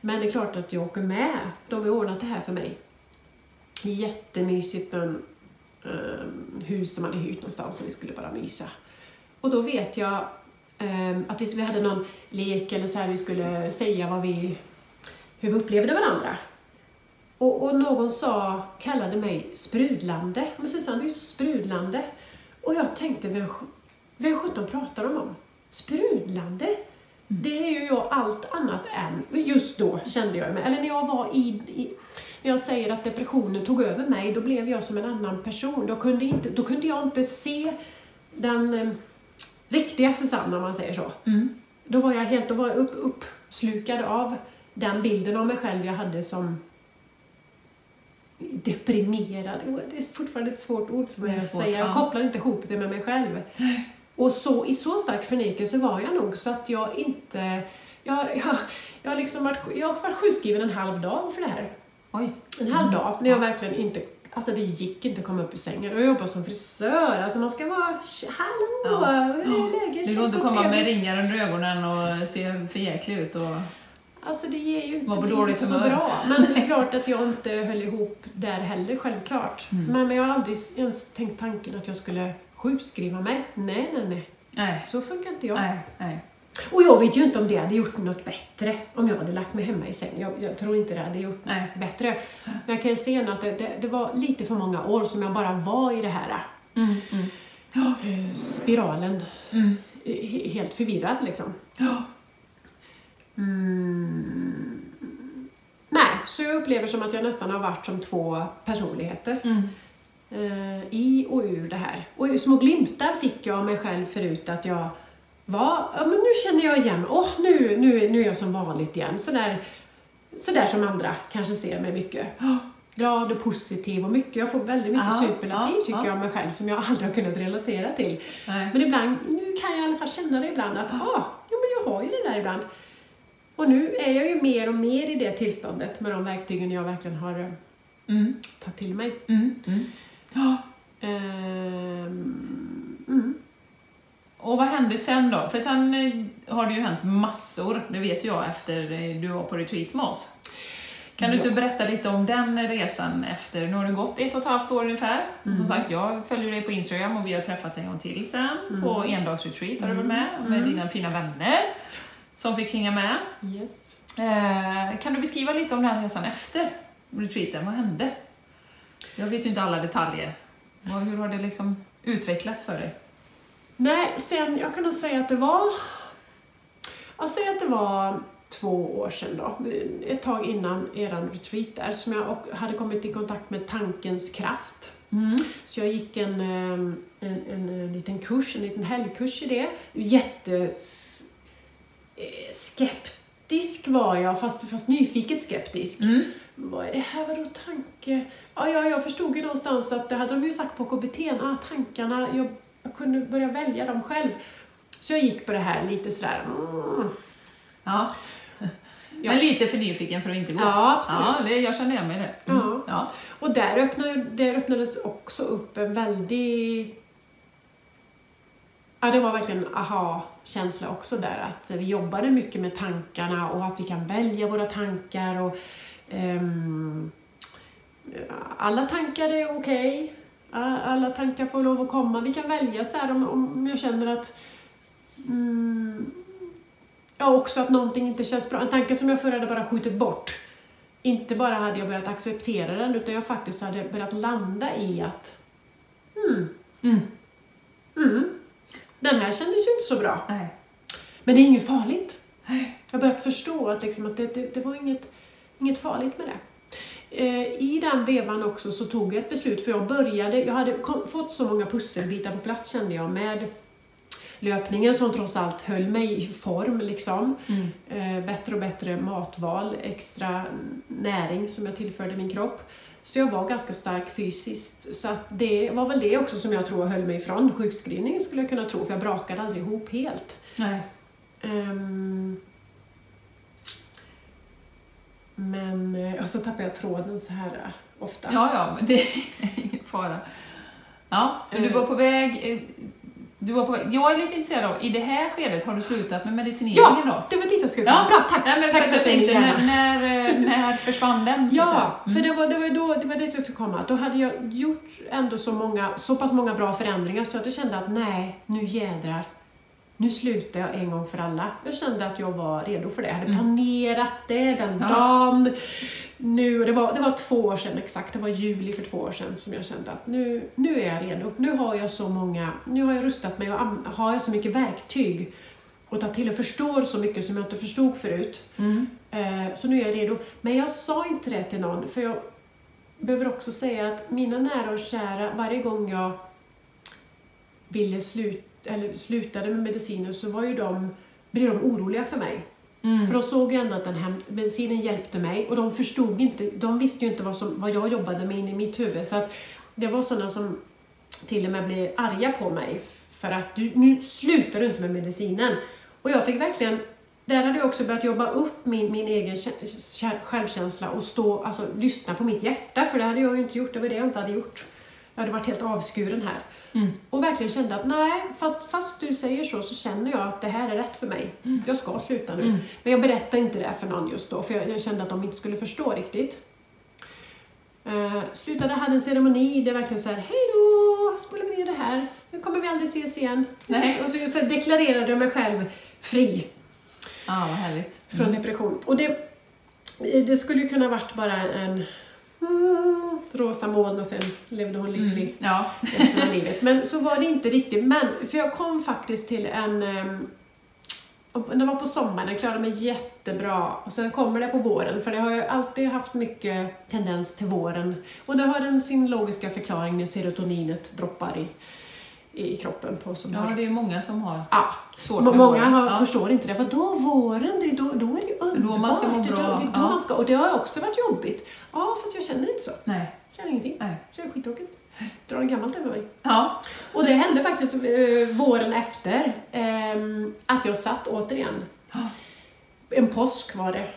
Men det är klart att jag åker med, de har ordnat det här för mig. Jättemysigt, en um, hus de hade hyrt någonstans och vi skulle bara mysa. Och då vet jag um, att vi, vi hade någon lek eller så här, vi skulle säga vad vi, hur vi upplevde varandra. Och, och någon sa, kallade mig sprudlande. Men Susanne, du är så sprudlande. Och jag tänkte, vem, vem sjutton pratar de om? Sprudlande? Det är ju jag allt annat än. Just då kände jag mig. Eller när jag var i, i när jag säger att depressionen tog över mig, då blev jag som en annan person. Då kunde, inte, då kunde jag inte se den eh, riktiga Susanne, om man säger så. Mm. Då var jag helt då var jag upp, uppslukad av den bilden av mig själv jag hade som deprimerad. Oh, Det är fortfarande ett svårt ord för mig att svårt, säga. Jag ja. kopplar inte ihop det med mig själv. Och så, i så stark förnekelse var jag nog så att jag inte... Jag, jag, jag, liksom varit, jag har varit sjukskriven en halv dag för det här. Oj. En halv dag när jag verkligen inte... Alltså det gick inte att komma upp ur sängen. Och jag jobbar som frisör. Alltså man ska vara... Hallå! Ja. Hur är läget? Det går inte att komma med trevligt." ringar under ögonen och se för jäklig ut. Och... Alltså det ger ju inte dåligt så bra. Men det är klart att jag inte höll ihop där heller, självklart. Mm. Men, men jag har aldrig ens tänkt tanken att jag skulle sjukskriva mig. Nej, nej, nej. Nej. Så funkar inte jag. Nej, nej. Och jag vet ju inte om det hade gjort något bättre om jag hade lagt mig hemma i sängen. Jag, jag tror inte det hade gjort Nej. bättre. Men jag kan ju se att det, det, det var lite för många år som jag bara var i det här Mm, mm. eh, spiralen. Mm. Eh, he- Helt förvirrad liksom. Mm. Nej, så jag upplever som att jag nästan har varit som två personligheter. Mm. eh, i och ur det här. Och små glimtar fick jag av mig själv förut att jag var, ja men nu känner jag igen, åh nu, nu, nu är jag som vanligt igen. Sådär, sådär som andra kanske ser mig mycket. Glad och positiv och mycket, jag får väldigt mycket Ja, superlativ ja, tycker ja. jag om mig själv som jag aldrig har kunnat relatera till. Nej. Men ibland, nu kan jag i alla fall känna det ibland att, ah, jo men jag har ju det där ibland. Och nu är jag ju mer och mer i det tillståndet med de verktygen jag verkligen har eh, Mm. tagit till mig. Mm. Mm. Ja. Ehm, mm. Och vad hände sen då? För sen eh, har det ju hänt massor, det vet jag, efter eh, du var på retreat med oss. Kan du Ja. inte berätta lite om den resan efter, nu har det gått ett och ett halvt år ungefär. Mm. Som sagt, jag följer dig på Instagram och vi har träffats en gång till sen Mm. på endagsretreat har du varit Mm. med, med Mm. dina fina vänner som fick hänga med. Yes. Eh, kan du beskriva lite om den här resan efter retreaten? Vad hände? Jag vet ju inte alla detaljer. Hur har det liksom utvecklats för dig? Nej, sen, jag kan nog säga att det var... Jag säger att det var två år sedan då, ett tag innan eran retreat där, som jag hade kommit i kontakt med tankens kraft. Mm. Så jag gick en, ehm, en, en, en liten kurs, en liten helgkurs i det. Jätteskeptisk var jag, fast, fast nyfiket skeptisk. Mm. Vad är det här, vadå tanke? Ja, ja, jag förstod ju någonstans att det hade de ju sagt på KBT, ah, tankarna, jag, jag kunde börja välja dem själv. Så jag gick på det här lite sådär, mm. Ja. Men lite för nyfiken för att inte gå. Ja, absolut. Ja, det, jag känner igen mig i det. Mm. Ja. Ja. Och där, öppnade, där öppnades också upp en väldig... Ja, det var verkligen en aha-känsla också där, att vi jobbade mycket med tankarna och att vi kan välja våra tankar och ehm, alla tankar är okej. Alla tankar får lov att komma. Vi kan välja så här om, om jag känner att mm, Ja, också att någonting inte känns bra. En tanke som jag förr hade bara skjutit bort. Inte bara hade jag börjat acceptera den, utan jag faktiskt hade börjat landa i att hmm, Mm. mm, den här kändes ju inte så bra. Nej. Men det är inget farligt. Nej. Jag har börjat förstå att, liksom, att det, det, det var inget, inget farligt med det. Eh, I den vevan också så tog jag ett beslut, för jag började, jag hade fått så många pusselbitar på plats kände jag med löpningen som trots allt höll mig i form. Liksom. Mm. Eh, bättre och bättre matval, extra näring som jag tillförde min kropp. Så jag var ganska stark fysiskt. Så det var väl det också som jag tror höll mig ifrån sjukskrivningen skulle jag kunna tro, för jag brakade aldrig ihop helt. Nej. Ehm, men, eh, och så tappar jag tråden så här eh, ofta. Ja, ja, men det är ingen fara. Ja, men du var på väg... eh, Du var på väg. Jag är lite intresserad av, i det här skedet, har du slutat med medicineringen då? Ja, det var dit jag skulle Ja. komma. Bra, tack! Nej, men tack för att jag tänkte, när, när, eh, när försvann den? Så att Ja, säga? Mm. för det var, det var då det var dit jag skulle komma. Då hade jag gjort ändå så, många, så pass många bra förändringar så att jag kände att nej, nu jädrar. Nu slutar jag en gång för alla. Jag kände att jag var redo för det. Jag hade planerat det den Ja. dagen. Nu, det, var, det var två år sedan exakt, det var juli för två år sedan som jag kände att nu, nu är jag redo. Nu har jag så många, nu har jag rustat mig och har jag så mycket verktyg och ta till och förstår så mycket som jag inte förstod förut. Mm. Eh, Så nu är jag redo. Men jag sa inte det till någon, för jag behöver också säga att mina nära och kära, varje gång jag ville slut, eller slutade med medicinen så var ju de, blev de oroliga för mig. Mm. För de såg ju ändå att den här medicinen hjälpte mig och de förstod inte, de visste ju inte vad, som, vad jag jobbade med inne i mitt huvud. Så att det var sådana som till och med blev arga på mig för att du, nu slutar du inte med medicinen. Och jag fick verkligen, där hade jag också börjat jobba upp min, min egen kä- kä- självkänsla och stå, alltså lyssna på mitt hjärta, för det hade jag ju inte gjort, det var det jag inte hade gjort. Jag hade varit helt avskuren här. Mm. Och verkligen kände att nej, fast, fast du säger så, så känner jag att det här är rätt för mig. Jag ska sluta nu. Mm. Men jag berättade inte det för någon just då, för jag, jag kände att de inte skulle förstå riktigt. Uh, slutade, hade en ceremoni, det är verkligen så här, hej då, spola ner det här, nu kommer vi aldrig ses igen. Nej. Och så, så deklarerade jag mig själv fri Ja, vad härligt. från depression. Och det, det skulle ju kunna varit bara en mm, rosa moln och sen levde hon lycklig Mm. Ja. resten av livet. Men så var det inte riktigt. Men, för jag kom faktiskt till en... ehm, Det var på sommaren, jag klarade mig jättebra. Och sen kommer det på våren, för det har ju alltid haft mycket tendens till våren. Och det har en sin logiska förklaring när serotoninet droppar i, i kroppen på ja, sommaren. det är många som har Ja, svårt med Många har, ja. förstår inte det. För då våren, det är då, då är det ju underbart. man ska må Det är bra, då, det är då ja. man ska, och det har också varit jobbigt. Ja, fast jag känner inte så. Nej. Jag känner ingenting. Nej. Jag känner skittråkigt. Drar en gammalt över mig. Ja. Och det hände faktiskt eh, våren efter ehm, att jag satt återigen. Ja. En påsk var det.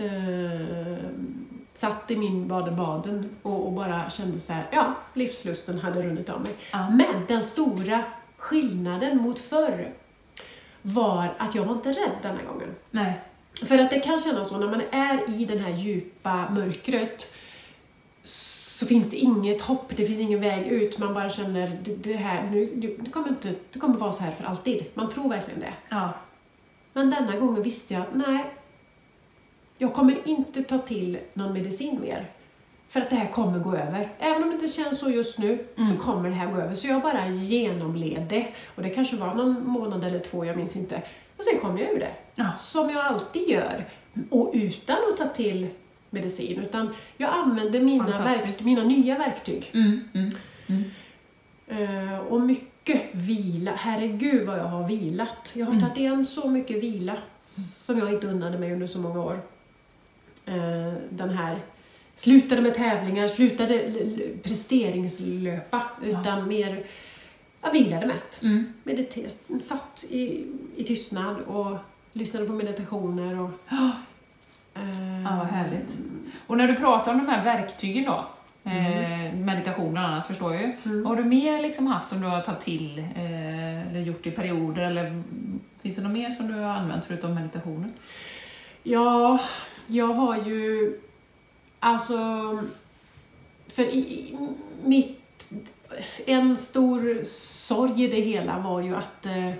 Ehm, satt i min baden-baden och, och bara kände så här, ja, livslusten hade runnit av mig. Ja. Men den stora skillnaden mot förr var att jag var inte rädd denna gången. Nej. För att det kan kännas så när man är i det här djupa mörkret så finns det inget hopp, det finns ingen väg ut. Man bara känner det, det här, nu, det, kommer inte, det kommer vara så här för alltid. Man tror verkligen det. Ja. Men denna gången visste jag att nej, jag kommer inte ta till någon medicin mer. För att det här kommer gå över. Även om det inte känns så just nu Mm. så kommer det här gå över. Så jag bara genomled det. Och det kanske var någon månad eller två, jag minns inte. Och sen kom jag ur det. Ja. Som jag alltid gör. Och utan att ta till medicin. Utan jag använde mina, Fantastiskt. verk, mina nya verktyg. Mm. Mm. Mm. Eh, och mycket vila. Herregud vad jag har vilat. Jag har Mm. tagit igen så mycket vila som jag inte unnade mig under så många år. Eh, den här slutade med tävlingar, slutade presteringslöpa, utan mer jag vilade mest. Mm. Mediter- satt i, i tystnad och lyssnade på meditationer. Och, eh, Ja, vad härligt. Och när du pratar om de här verktygen då, eh, meditation bland annat förstår jag ju. Mm. Har du mer liksom haft som du har tagit till eh, eller gjort i perioder eller mm, finns det något mer som du har använt förutom meditationen? Ja, jag har ju... Alltså... För i, i mitt... En stor sorg i det hela var ju att eh,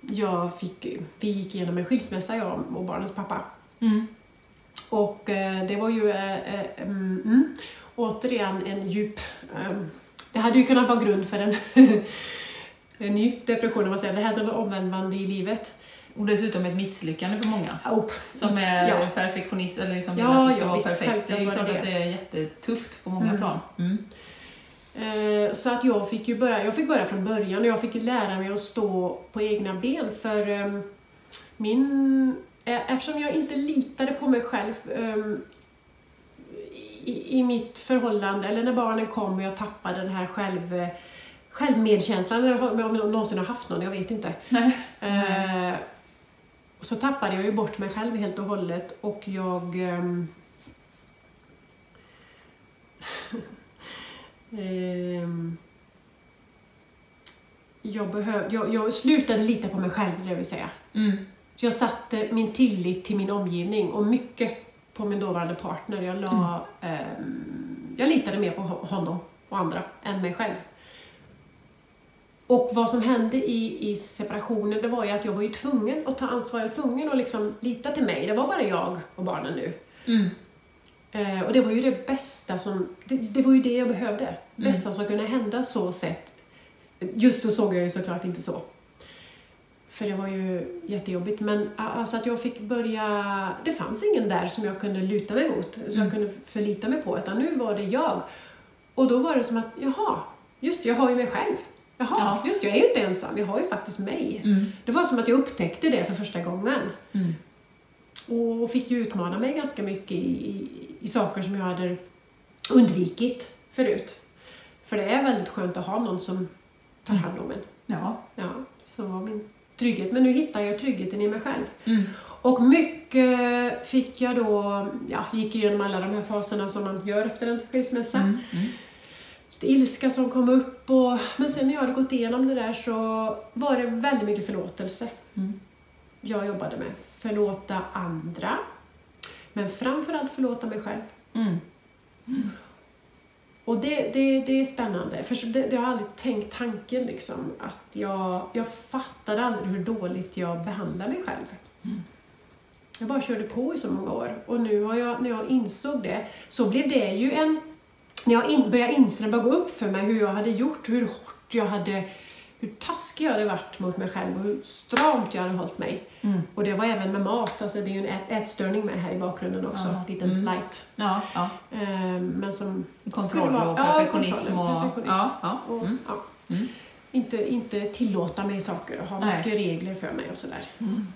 jag fick... Vi gick igenom en skilsmässa, jag och barnens pappa. Mm. Och eh, det var ju eh, eh, mm, mm, återigen en djup... Eh, det hade ju kunnat vara grund för en, en ny depression, om man säger. Det hade varit omvälvande i livet. Och dessutom ett misslyckande för många Oh, som är Ja. perfektionist eller liksom vill Ja, att det ska ja, vara visst, perfekt. Det är klart att det är jättetufft på många Mm. plan. Mm. Eh, Så att jag fick ju börja, jag fick börja från början och jag fick ju lära mig att stå på egna ben för ehm, min... eh, Eftersom jag inte litade på mig själv ehm, i, i mitt förhållande, eller när barnen kom och jag tappade den här själv, självmedkänslan, eller om jag någonsin har haft någon, jag vet inte. Eh, så tappade jag ju bort mig själv helt och hållet och jag ehm, ehm, jag, behöv, jag, jag slutade lita på mig själv, det vill säga. Mm. Jag satte min tillit till min omgivning och mycket på min dåvarande partner. Jag, la, ehm, jag litade mer på ho- honom och andra än mig själv. Och vad som hände i, i separationen, det var ju att jag var ju tvungen att ta ansvar, jag var tvungen att liksom lita till mig. Det var bara jag och barnen nu. Mm. Eh, och det var ju det bästa som, det, det var ju det jag behövde. Bästa som kunde hända så sett. Just då såg jag ju såklart inte så. För det var ju jättejobbigt. Men alltså att jag fick börja, det fanns ingen där som jag kunde luta mig mot, som jag kunde förlita mig på. Utan nu var det jag. Och då var det som att, jaha, just jag har ju mig själv. Jaha, Ja. just jag är ju inte ensam, jag har ju faktiskt mig. Mm. Det var som att jag upptäckte det för första gången. Mm. Och fick ju utmana mig ganska mycket i, i, i saker som jag hade undvikit förut. För det är väldigt skönt att ha någon som tar hand om en. Ja. Ja, så var min trygghet. Men nu hittar jag tryggheten i mig själv. Mm. Och mycket fick jag då, ja, gick igenom alla de här faserna som man gör efter en skilsmässa. Mm. Mm. Ilska som kom upp och, men sen när jag hade gått igenom det där så var det väldigt mycket förlåtelse Mm. jag jobbade med. Förlåta andra, men framförallt förlåta mig själv. Mm. Och det, det, det är spännande, för det, det har jag aldrig tänkt tanken liksom, att jag, jag fattade aldrig hur dåligt jag behandlar mig själv. Jag bara körde på i så många år och nu har jag, när jag insåg det, så blev det ju en... När jag in, började inse, det började gå upp för mig hur jag hade gjort, hur hårt jag hade... Hur taskig jag hade varit mot mig själv och hur stramt jag hade hållit mig. Mm. Och det var även med mat, alltså det är ju en ät, ätstörning med här i bakgrunden också, Ja. liten Mm. light. Ja, ja. Ehm, men som Kontroll vara- och perfektionism. och, perfektionism. Ja, ja. Och, Mm. Mm. Inte, inte tillåta mig saker och ha Nej. mycket regler för mig och sådär. Mm.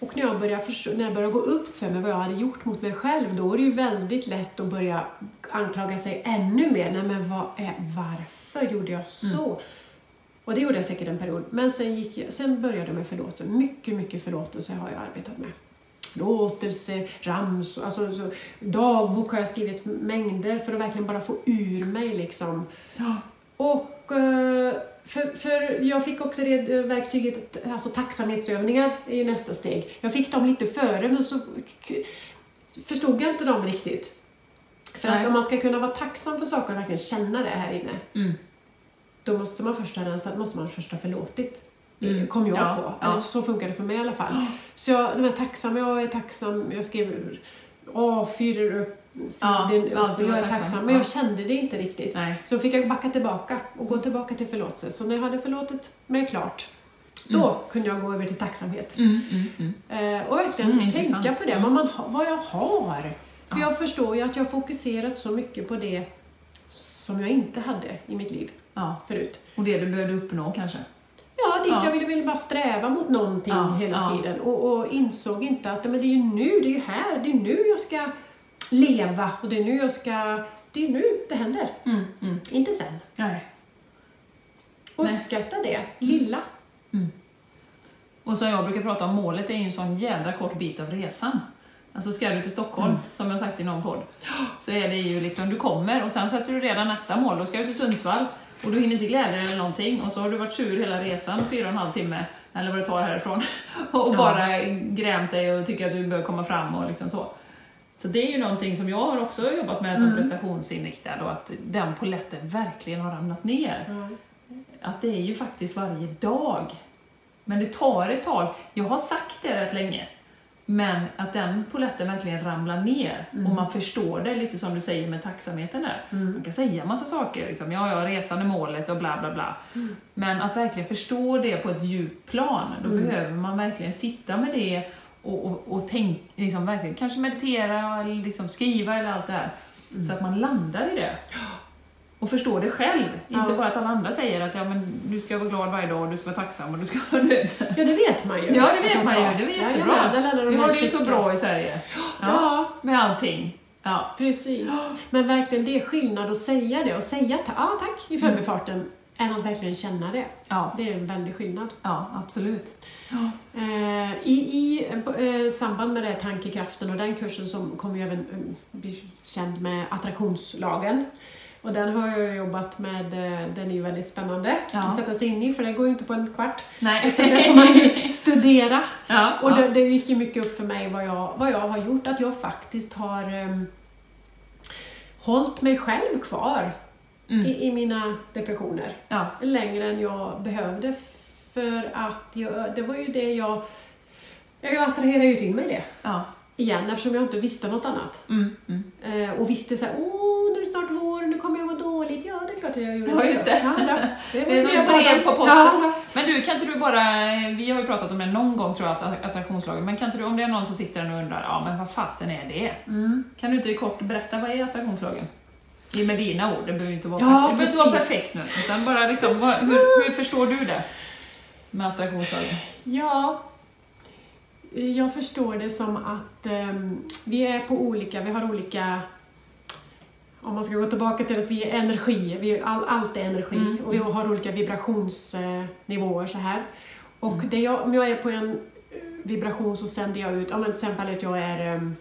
Och när jag, började när jag började gå upp för mig vad jag hade gjort mot mig själv, då är det ju väldigt lätt att börja anklaga sig ännu mer. Nej men vad är, varför gjorde jag så? Och det gjorde jag säkert en period. Men sen, gick jag, sen började jag med förlåtelse. Mycket, mycket förlåtelse har jag arbetat med. Förlåtelse, ramsor, alltså, så, dagbok har jag skrivit mängder för att verkligen bara få ur mig liksom. Ja. Och eh, för, för jag fick också det verktyget, alltså tacksamhetsövningar är ju nästa steg. Jag fick dem lite före men så förstod jag inte dem riktigt. För Nej. att om man ska kunna vara tacksam för saker och verkligen känna det här inne, Mm. då måste man först ha rensat, måste man först ha förlåtit. Mm. Kom jag Ja, på. ja. Så funkar det för mig i alla fall. Så jag, de är tacksam, jag är tacksam, jag skrev A4 upp, Ja, sidan ja, var jag är tacksam, tacksam. Men ja. jag kände det inte riktigt. Nej. Så fick jag backa tillbaka och gå tillbaka till förlåtelse. Så när jag hade förlåtit mig klart, då kunde jag gå över till tacksamhet. Mm, mm, mm. Eh, och verkligen Mm, tänka intressant. på det, vad, man vad jag har. För Ja. jag förstår ju att jag har fokuserat så mycket på det som jag inte hade i mitt liv Ja. förut. Och det du behövde uppnå kanske? Ja, dit Ja. jag ville, ville bara sträva mot någonting hela tiden och, och insåg inte att men det är ju nu, det är ju här, det är nu jag ska leva och det är nu jag ska... Det är nu det händer, Mm, mm. inte sen. Nej. Och Nej. uppskatta det, lilla. Och som jag brukar prata om, målet är ju en sån jädra kort bit av resan. Alltså ska du till Stockholm, som jag sagt i någon podd, så är det ju liksom, du kommer och sen sätter du redan nästa mål. Då ska du till Sundsvall och du hinner inte glädja dig eller någonting och så har du varit sur hela resan, fyra och en halv timme, eller vad det tar härifrån, och Ja. bara grämt dig och tycker att du bör komma fram och liksom så. Så det är ju någonting som jag har också jobbat med som prestationsinriktad och att den poletten verkligen har ramlat ner. Att det är ju faktiskt varje dag. Men det tar ett tag. Jag har sagt det rätt länge. Men att den poletten verkligen ramlar ner och man förstår det, lite som du säger med tacksamheten där. Man kan säga massa saker, liksom, ja, ja, resan är målet och bla bla bla. Men att verkligen förstå det på ett djupt plan, då behöver man verkligen sitta med det och, och, och tänk, liksom, verkligen, kanske meditera eller liksom skriva eller allt det här. Så att man landar i det. Och förstår det själv. Ja. Inte bara att alla andra säger att ja, men, du ska vara glad varje dag och du ska vara tacksam och du ska... Ja, det vet man ju. Ja, det vet man ju. Det är jättebra. de Vi har det ju så bra i Sverige. Ja, Ja, Med allting. Ja. Precis. Men verkligen, det är skillnad att säga det och säga ah, tack i förbifarten än att verkligen känna det. Ja. Det är en väldig skillnad. ja, absolut. Eh, I i eh, samband med det, tankekraften och den kursen så kommer jag även eh, bli känd med attraktionslagen. Och den har jag jobbat med, den är ju väldigt spännande Ja. att sätta sig in i för det går ju inte på en kvart. Nej. Det får man ju studera. ja, Och ja. det, det gick ju mycket upp för mig vad jag, vad jag har gjort, att jag faktiskt har um, hållit mig själv kvar Mm. i, i mina depressioner ja. längre än jag behövde för att jag, det var ju det jag... Jag attraherade ju till mig det ja. igen eftersom jag inte visste något annat. Mm. Mm. Eh, och visste såhär, åh nu är det snart vår, nu kommer jag må dåligt. Ja, det är klart att jag gjorde Ja, just det. Ja, ja. Det var är som brev på posten. Ja. Men du, kan inte du bara, vi har ju pratat om det någon gång tror jag, att- attraktionslagen, men kan inte du, om det är någon som sitter och undrar, ja men vad fasen är det? Mm. Kan du inte kort berätta, vad är attraktionslagen? I med dina ord, det behöver inte vara, Ja, perfekt, det behöver inte vara perfekt nu, utan bara liksom, vad, hur, hur förstår du det? Med attraktionslagen? Ja, jag förstår det som att ehm, vi är på olika, vi har olika om man ska gå tillbaka till att vi är energi, vi, all, allt är energi Mm. och vi har olika vibrationsnivåer så här. Och det jag, om jag är på en eh, vibration så sänder jag ut, om till exempel att jag är ehm,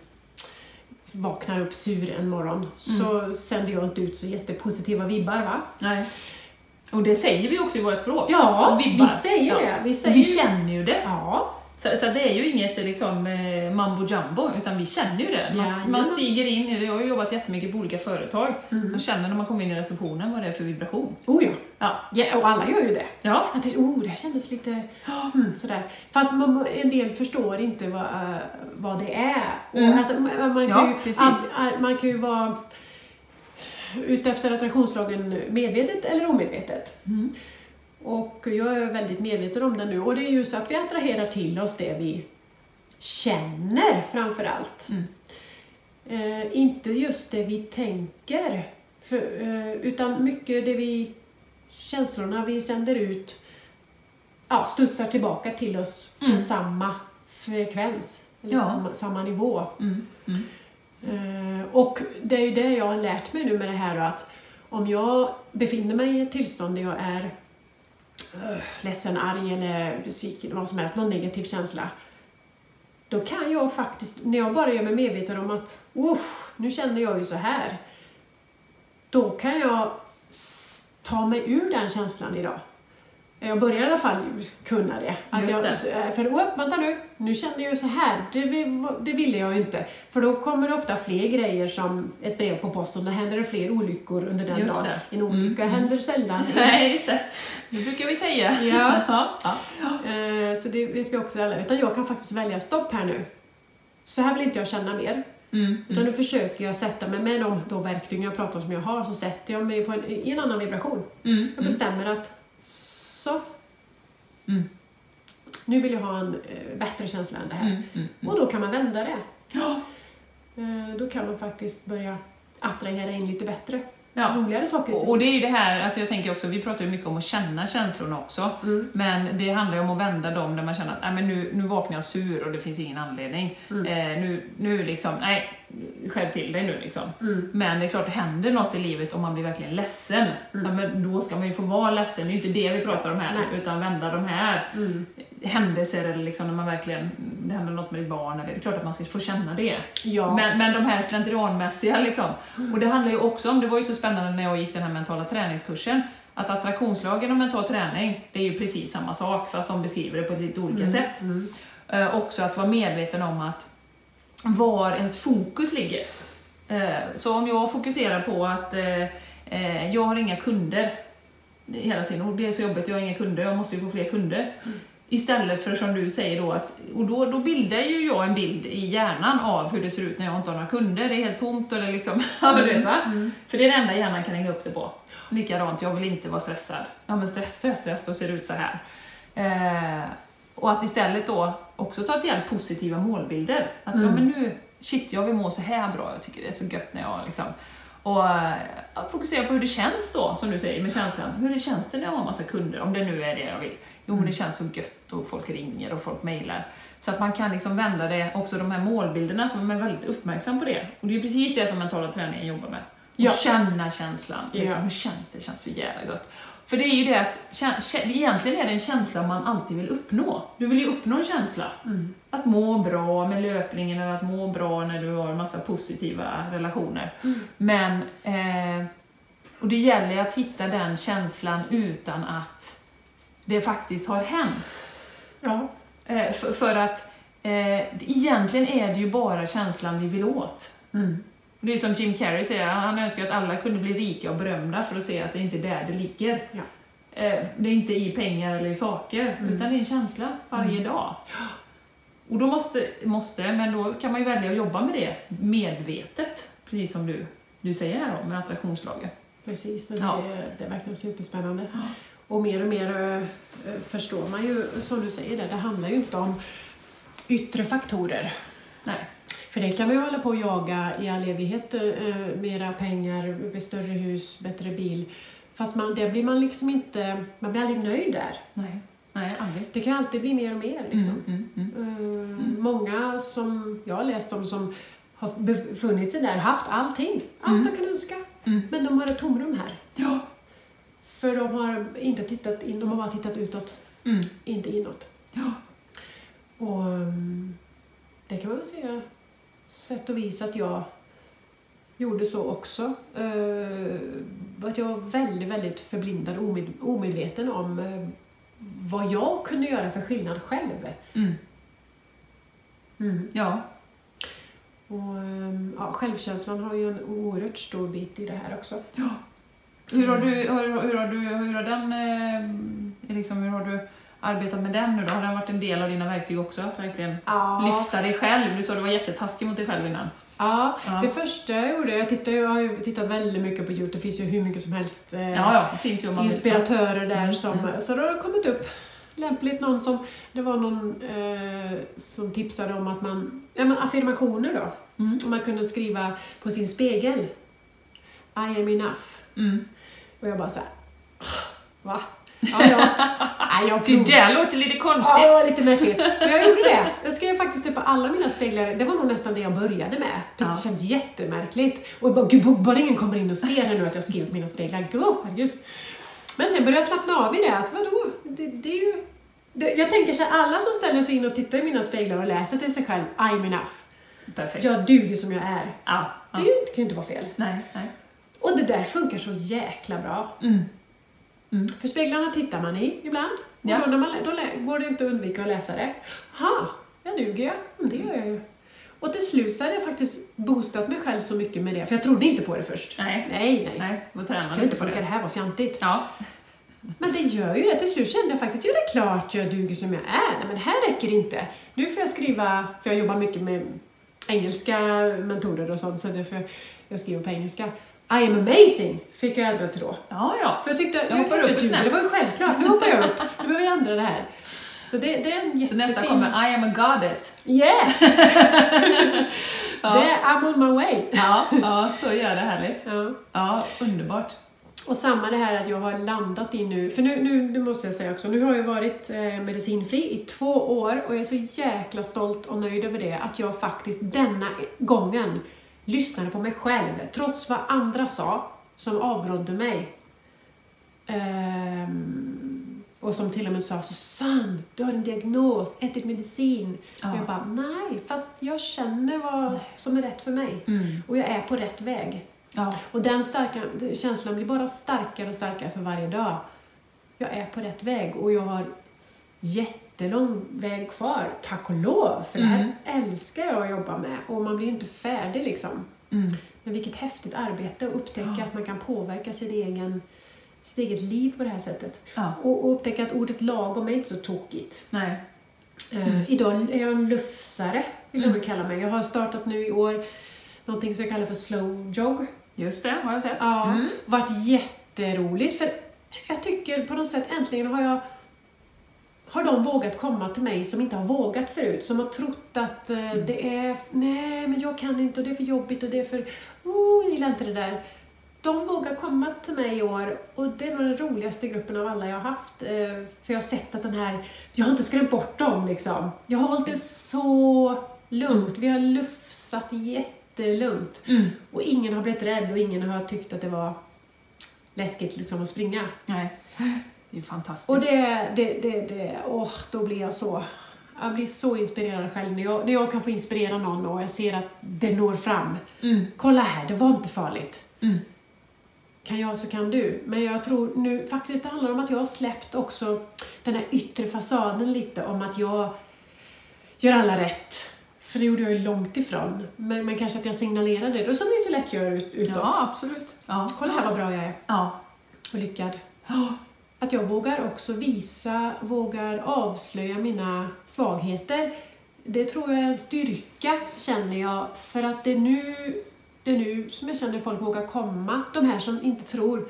vaknar upp sur en morgon så sänder jag inte ut så jättepositiva vibbar va? Nej. Och det säger vi också i vårt språk. Ja, vi säger Ja. det. Vi, säger Vi känner ju det. Ja, Så, så det är ju inget liksom, eh, mambo jumbo, utan vi känner ju det. Man, Jajamän. man stiger in i det. Jag har ju jobbat jättemycket på olika företag. Mm. Man känner när man kommer in i receptionen vad det är för vibration. oh ja. Ja. ja. Och alla gör ju det. Ja. Att det, oh, det kändes lite mm, sådär. Fast man, en del förstår inte vad, eh, vad det är. Mm. alltså, man, man, kan Ja, ju, precis. all- man kan ju vara ute efter attraktionslagen medvetet eller omedvetet. Mm. Och jag är väldigt medveten om det nu. Och det är just att vi attraherar till oss det vi känner framför allt. Mm. Eh, inte just det vi tänker. För, eh, utan mycket det vi känslorna vi sänder ut ja, studsar tillbaka till oss på Mm. samma frekvens. Eller Ja. samma, samma nivå. Mm. Mm. Eh, och det är ju det jag har lärt mig nu med det här att om jag befinner mig i ett tillstånd där jag är ledsen, arg eller besviken, vad som helst, någon negativ känsla. Då kan jag faktiskt, när jag bara gör mig medveten om att usch, nu känner jag ju så här. Då kan jag ta mig ur den känslan idag. Jag börjar i alla fall kunna det. Att jag, eh, För oh, vänta nu, nu känner jag ju så här. Det, det ville jag ju inte. För då kommer det ofta fler grejer som ett brev på posten. Då händer det fler olyckor under den Just dagen. det. En olycka Mm, händer sällan. Nej, just det. Det brukar vi säga. Ja. ja. ja. Eh, Så det vet vi också alla. Utan jag kan faktiskt välja stopp här nu. Så här vill inte jag känna mer. Mm. Utan nu försöker jag sätta mig med de då verktyg jag pratar om som jag har. Så sätter jag mig på en, i en annan vibration. Mm. Jag bestämmer att så, Mm. nu vill jag ha en eh, bättre känsla än det här. Mm. Mm. Och då kan man vända det. Ja. Eh, Då kan man faktiskt börja attrahera in lite bättre, Ja. roligare saker Och, och det är ju det här, alltså jag tänker också, vi pratar ju mycket om att känna känslorna också. Mm. Men det handlar ju om att vända dem när man känner att nej, men nu, nu vaknar jag sur och det finns ingen anledning. Mm. Eh, nu, nu liksom, nej, skärp till dig nu liksom. Mm. Men det är klart, det händer något i livet om man blir verkligen ledsen. Mm. Ja, men då ska man ju få vara ledsen, det är ju inte det vi pratar om här, Nej. utan vända de här Mm. Händelser eller liksom när man verkligen, det händer något med ditt barn, eller, det är klart att man ska få känna det. Ja. Men, men de här slentrianmässiga liksom. Och det handlar ju också om, det var ju så spännande när jag gick den här mentala träningskursen, att attraktionslagen och mental träning, det är ju precis samma sak fast de beskriver det på ett lite olika sätt. Mm. Eh, också att vara medveten om att var ens fokus ligger. Eh, så om jag fokuserar på att eh, eh, jag har inga kunder hela tiden, och det är så jobbigt, jag har inga kunder, jag måste ju få fler kunder. Istället för som du säger då, att, och då, då bildar ju jag en bild i hjärnan av hur det ser ut när jag inte har några kunder, det är helt tomt eller liksom, ja du vet va? Mm. För det är det enda hjärnan kan hänga upp det på. Likadant, jag vill inte vara stressad. Ja men stress, stress, stress, då ser det ut så här. Eh, och att istället då också ta till hjälp positiva målbilder. Att ja Mm. men nu, shit jag vill må så här bra, jag tycker det är så gött när jag liksom och eh, att fokusera på hur det känns då, som du säger, med känslan. Hur det känns det när jag har massa kunder, om det nu är det jag vill. Jo, men det känns så gött och folk ringer och folk mejlar. Så att man kan liksom vända det, också de här målbilderna, så man är väldigt uppmärksam på det. Och det är precis det som mentala träningen jobbar med. Ja. Och känna känslan. Liksom. Ja. Hur känns det? Det känns så jävla gott. För det är ju det att, egentligen är det en känsla man alltid vill uppnå. Du vill ju uppnå en känsla. Mm. Att må bra med löpningen eller att må bra när du har en massa positiva relationer. Mm. Men, eh, och det gäller att hitta den känslan utan att det faktiskt har hänt. Ja. Eh, för, för att eh, egentligen är det ju bara känslan vi vill åt. Mm. Det är som Jim Carrey säger, han önskar att alla kunde bli rika och berömda för att se att det inte är där det ligger. Ja. Eh, Det är inte i pengar eller i saker, Mm. utan det är en känsla varje dag. Och då måste, måste, men då kan man ju välja att jobba med det medvetet, precis som du, du säger här om med attraktionslagen. Precis, det, Ja. är, det är verkligen superspännande. Ja. Och mer och mer eh, eh, förstår man ju, som du säger, det, det handlar ju inte om yttre faktorer. Nej. För det kan ju hålla på och jaga i all evighet. eh, mera pengar, större hus, bättre bil. Fast man, det blir man liksom inte, man blir aldrig nöjd där. Nej, Nej aldrig. Det kan alltid bli mer och mer. Liksom. Mm, mm, mm. Många som jag har läst om som har befunnit sig där, haft allting, allt Mm. de kan önska. Mm. Men de har ett tomrum här. Ja. För de har inte tittat in, de har bara tittat utåt, Mm. inte inåt. Ja. Och um, det kan man väl säga, sätt och vis att jag gjorde så också. Uh, att jag var väldigt, väldigt förblindad och omed, omedveten om eh, vad jag kunde göra för skillnad själv. Mm. Mm. Ja. Och, um, ja, självkänslan har ju en oerhört stor bit i det här också. Hur har du, hur, hur har du, hur har den, eh, liksom, hur har du arbetat med den nu då? Har den varit en del av dina verktyg också? Att verkligen Ja, lyfta dig själv? Du sa att du var jättetaskig mot dig själv innan. ja, Ja. det första jag gjorde, jag, tittade, jag har ju tittat väldigt mycket på Youtube, det finns ju hur mycket som helst eh, Ja, inspiratörer där Mm, som, mm. så då har det kommit upp lämpligt någon som, det var någon eh, som tipsade om att man, ja men affirmationer då, Mm. man kunde skriva på sin spegel I am enough. Mm. Och jag bara såhär, va? Ja, ja. Nej, jag Det där låter lite Ja, konstigt. det var lite märkligt. Men jag gjorde det. Jag skrev faktiskt det på alla mina speglar. Det var nog nästan det jag började med. Ja. det känns jättemärkligt. Och jag bara, gud, bara ingen kommer in och ser här nu att jag skrivit på mina speglar. Gud, herregud. Men sen började jag slappna av i det. Alltså, vadå? Det, det är ju... Det, jag tänker så här, alla som ställer sig in och tittar i mina speglar och läser till sig själv, I'm enough. Perfekt. Jag duger som jag är. Ja, Det ja. inte- kan ju inte vara fel. Nej, nej. Och det där funkar så jäkla bra. Mm. Mm. För speglarna tittar man i ibland. Och Ja. då, när man, då går det inte att undvika att läsa det. Ha, jag duger jag? Mm, det gör jag ju. Och till slut så hade jag faktiskt boostat mig själv så mycket med det, för jag trodde inte på det först. Nej, Nej, nej. nej. Då tränar kan inte på det det. här var fjantigt. Ja. Men det gör ju det. Till slut kände jag faktiskt, ja det är klart jag duger som jag är. Nej, men det här räcker inte. Nu får jag skriva, för jag jobbar mycket med engelska mentorer och sånt, så därför jag skriver på engelska. I am amazing, fick jag ändra till då. Ja, ja. För jag tyckte, jag hoppar tyckte upp ett snäpp. det var ju självklart. Nu hoppar jag upp. Nu behöver jag ändra det här. Så det, det är en Så nästa kommer I am a goddess. Yes! Ja. det, I'm on my way. Ja, ja så gör det härligt. Ja. Ja, underbart. Och samma det här att jag har landat i nu, för nu, nu det måste jag säga också, nu har jag varit eh, medicinfri i två år och jag är så jäkla stolt och nöjd över det, att jag faktiskt denna gången lyssnade på mig själv, trots vad andra sa, som avrådde mig. Ehm, och som till och med sa Susanne, du har en diagnos, ät ditt medicin. Ja. Och jag bara, nej, fast jag känner vad som är rätt för mig. Mm. Och jag är på rätt väg. Ja. Och den starka, känslan blir bara starkare och starkare för varje dag. Jag är på rätt väg och jag har jättelång väg kvar, tack och lov. För det här älskar jag att jobba med och man blir ju inte färdig liksom. Mm. Men vilket häftigt arbete att upptäcka Ja. att man kan påverka sin egen, sitt eget liv på det här sättet. Ja. Och, och upptäcka att ordet lagom är inte så tokigt. Nej. Eh, idag är jag en lufsare, vill jag Mm. kalla mig. Jag har startat nu i år någonting som jag kallar för slow jog. Just det, har jag sett. Ja, Mm. varit jätteroligt för jag tycker på något sätt äntligen har jag har de vågat komma till mig som inte har vågat förut, som har trott att eh, Mm. det är, nej men jag kan inte och det är för jobbigt och det är för, oh jag gillar inte det där. de vågar komma till mig i år och det är nog den roligaste gruppen av alla jag har haft. Eh, För jag har sett att den här, jag har inte skrämt bort dem liksom. Jag har hållit det så lugnt. Vi har lufsat jättelugnt. Mm. Och ingen har blivit rädd och ingen har tyckt att det var läskigt liksom att springa. Nej. Det är fantastiskt. Och det, det, det, det åh, då blir jag så, jag blir så inspirerad själv när jag, när jag kan få inspirera någon och jag ser att det når fram. Mm. Kolla här, det var inte farligt. Mm. Kan jag så kan du. Men jag tror nu faktiskt det handlar om att jag har släppt också den här yttre fasaden lite om att jag gör alla rätt. För det gjorde jag ju långt ifrån. Men, men kanske att jag signalerade det, som vi så lätt gör ut, utåt. Ja, absolut. Ja. Kolla här vad bra jag är Ja. och lyckad. Ja. Att jag vågar också visa, vågar avslöja mina svagheter. Det tror jag är en styrka, känner jag. För att det är nu, det är nu som jag känner folk vågar komma. De här som inte tror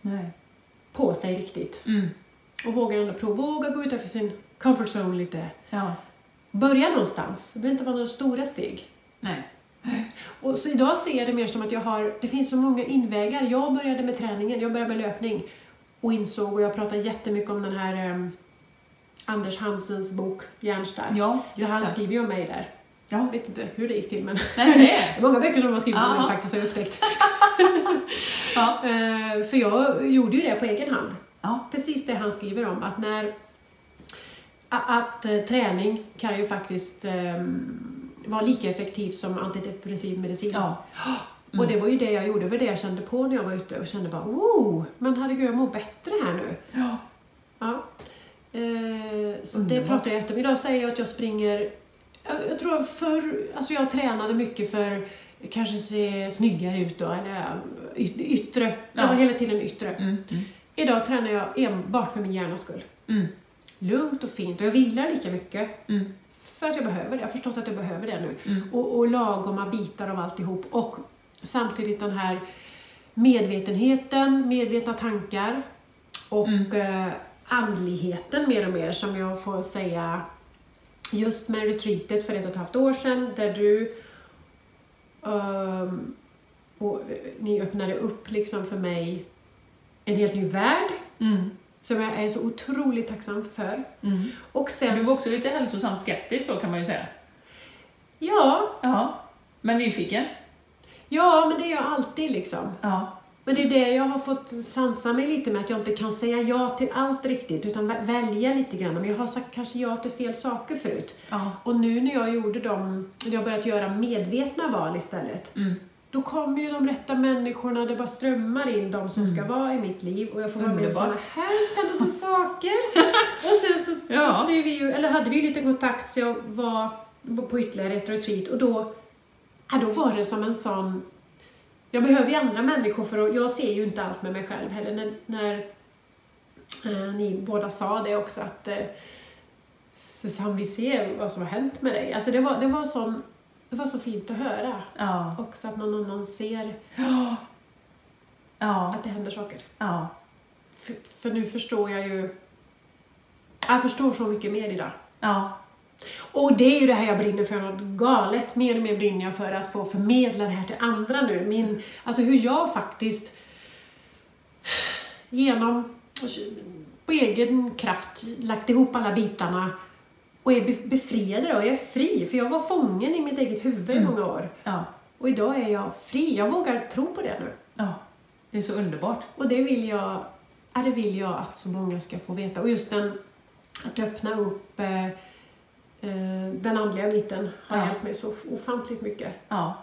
Nej. på sig riktigt. Mm. Och vågar ändå prova, våga gå utanför sin comfort zone lite. Ja. Börja någonstans. Det behöver inte vara några stora steg. Nej. Och så idag ser jag det mer som att jag har, det finns så många invägar. Jag började med träningen, jag började med löpning och insåg, och jag pratar jättemycket om den här um, Anders Hansens bok Järnstark. Ja, just han det. skriver ju om mig där. Ja. Jag vet inte hur det gick till men det är många böcker som har skrivit om mig faktiskt har jag upptäckt. Ja. Eh, För jag gjorde ju det på egen hand. Ja. Precis det han skriver om, att när att eh, träning kan ju faktiskt ehm, vara lika effektiv som antidepressiv medicin. Ja. Och det var ju det jag gjorde, det var det jag kände på när jag var ute och kände bara oh, men herregud jag mår bättre här nu. Ja. Ja. Eh, så det Underbart. pratar jag om. Idag säger jag att jag springer, jag, jag tror förr, alltså jag tränade mycket för kanske se snyggare ut då, eller yt- yttre. Det Ja. var hela tiden yttre. Mm. Mm. Idag tränar jag enbart för min hjärnas skull. Mm. Lugnt och fint och jag vilar lika mycket. Mm. För att jag behöver det. Jag har förstått att jag behöver det nu. Mm. Och, och lagoma bitar av alltihop. Och samtidigt den här medvetenheten, medvetna tankar och Mm. eh, andligheten mer och mer som jag får säga just med retreatet för ett och ett halvt år sedan där du ehm, och eh, ni öppnade upp liksom för mig en helt ny värld Mm. som jag är så otroligt tacksam för. Mm. Och sen... Du var också lite hälsosamt skeptisk då kan man ju säga. Ja, Ja. Men nyfiken? Ja, men det är jag alltid liksom. Ja. Men det är det jag har fått sansa mig lite med, att jag inte kan säga ja till allt riktigt, utan vä- välja lite grann. Men jag har sagt kanske ja till fel saker förut. Ja. Och nu när jag gjorde dem, när jag börjat göra medvetna val istället, Mm. då kommer ju de rätta människorna, det bara strömmar in de som ska vara i mitt liv och jag får vara med om sådana här spännande saker. och sen så Ja. vi ju, eller hade vi lite kontakt så jag var på ytterligare ett retreat och då, ja, då var det som en sån jag behöver ju andra människor för att, jag ser ju inte allt med mig själv heller. När, när eh, ni båda sa det också att eh, Susanne, vi ser vad som har hänt med dig. Alltså det var, det var, sån, det var så fint att höra. Ja. Också att någon annan ser Ja. att det händer saker. Ja. För, för nu förstår jag ju... Jag förstår så mycket mer idag. Ja. Och det är ju det här jag brinner för något galet. Mer och mer brinner jag för att få förmedla det här till andra nu. Min, alltså hur jag faktiskt genom, på egen kraft, lagt ihop alla bitarna och är be- befriad idag. Jag är fri, för jag var fången i mitt eget huvud i Mm. många år. Ja. Och idag är jag fri. Jag vågar tro på det nu. Ja. Det är så underbart. Och det vill jag, ja, det vill jag att så många ska få veta. Och just den, att öppna upp eh, den andliga biten har Ja. hjälpt mig så ofantligt mycket. Ja.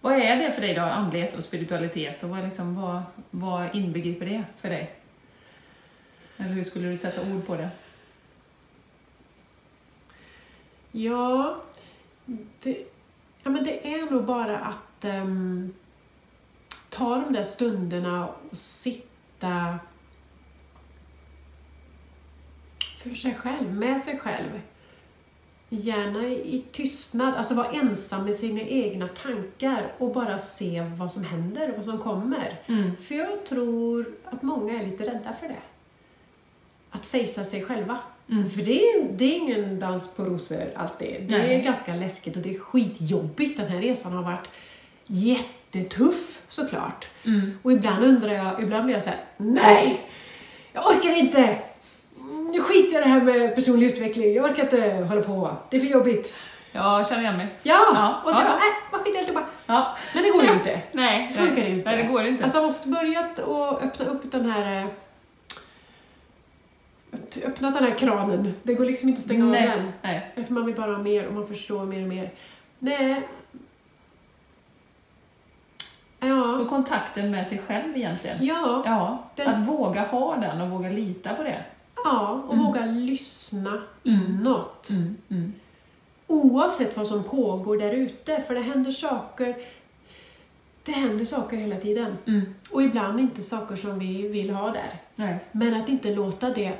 Vad är det för dig då, andlighet och spiritualitet? Och vad, liksom, vad, vad inbegriper det för dig? Eller hur skulle du sätta ord på det? Ja, det, ja men det är nog bara att ehm, ta de där stunderna och sitta för sig själv, med sig själv. Gärna i, tystnad, alltså vara ensam med sina egna tankar och bara se vad som händer och vad som kommer. Mm. För jag tror att många är lite rädda för det. Att fejsa sig själva. Mm. För det är, det är ingen dans på rosor alltid. Det Nej. är ganska läskigt och det är skitjobbigt. Den här resan har varit jättetuff såklart. Mm. Och ibland undrar jag, ibland blir jag så här: nej! Jag orkar inte! Nu skiter jag i det här med personlig utveckling, jag orkar inte hålla på, det är för jobbigt. Ja, jag känner igen mig. Ja! Ja, Och så ja, bara, nej, man skiter i alltihopa. Ja. Men det går ju inte. Nej, Så funkar det ju inte. Nej, det går inte. Alltså, man måste börjat att öppna upp den här... eh, att Öppna den här kranen. Det går liksom inte att stänga av nej. den. Nej. För man vill bara ha mer och man förstår mer och mer. Nej. Så Ja. kontakten med sig själv egentligen. Ja. Ja, Den- att våga ha den och våga lita på det. Ja, och Mm. våga lyssna inåt. Mm. Mm. Oavsett vad som pågår där ute, för det händer saker. Det händer saker hela tiden. Mm. Och ibland inte saker som vi vill ha där. Nej. Men att inte låta det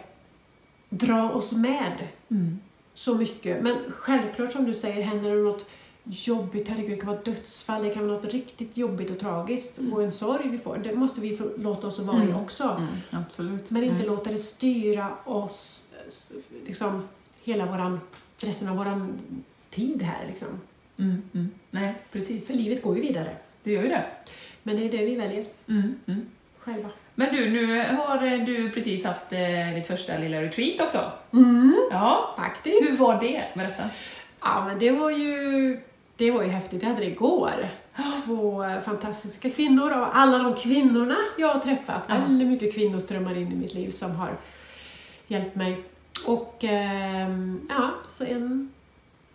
dra oss med Mm. så mycket. Men självklart som du säger, händer det något jobbigt, herregud, det kan vara dödsfall, det kan vara något riktigt jobbigt och tragiskt och en sorg vi får. Det måste vi låta oss vara i Mm. också. Mm. Absolut. Men inte Mm. låta det styra oss liksom hela våran, resten av våran tid här liksom. Mm. Mm. Nej, precis. För livet går ju vidare. Det gör ju det. Men det är det vi väljer Mm. Mm. själva. Men du, nu har eh, du precis haft eh, ditt första lilla retreat också. Mm, Ja. faktiskt. Hur var det? Berätta. Ja, men det var ju, det var ju häftigt. Jag hade det igår. Två eh, fantastiska kvinnor av alla de kvinnorna jag har träffat. Ja. Väldigt mycket kvinnor strömmar in i mitt liv som har hjälpt mig. Och ehm, ja, så en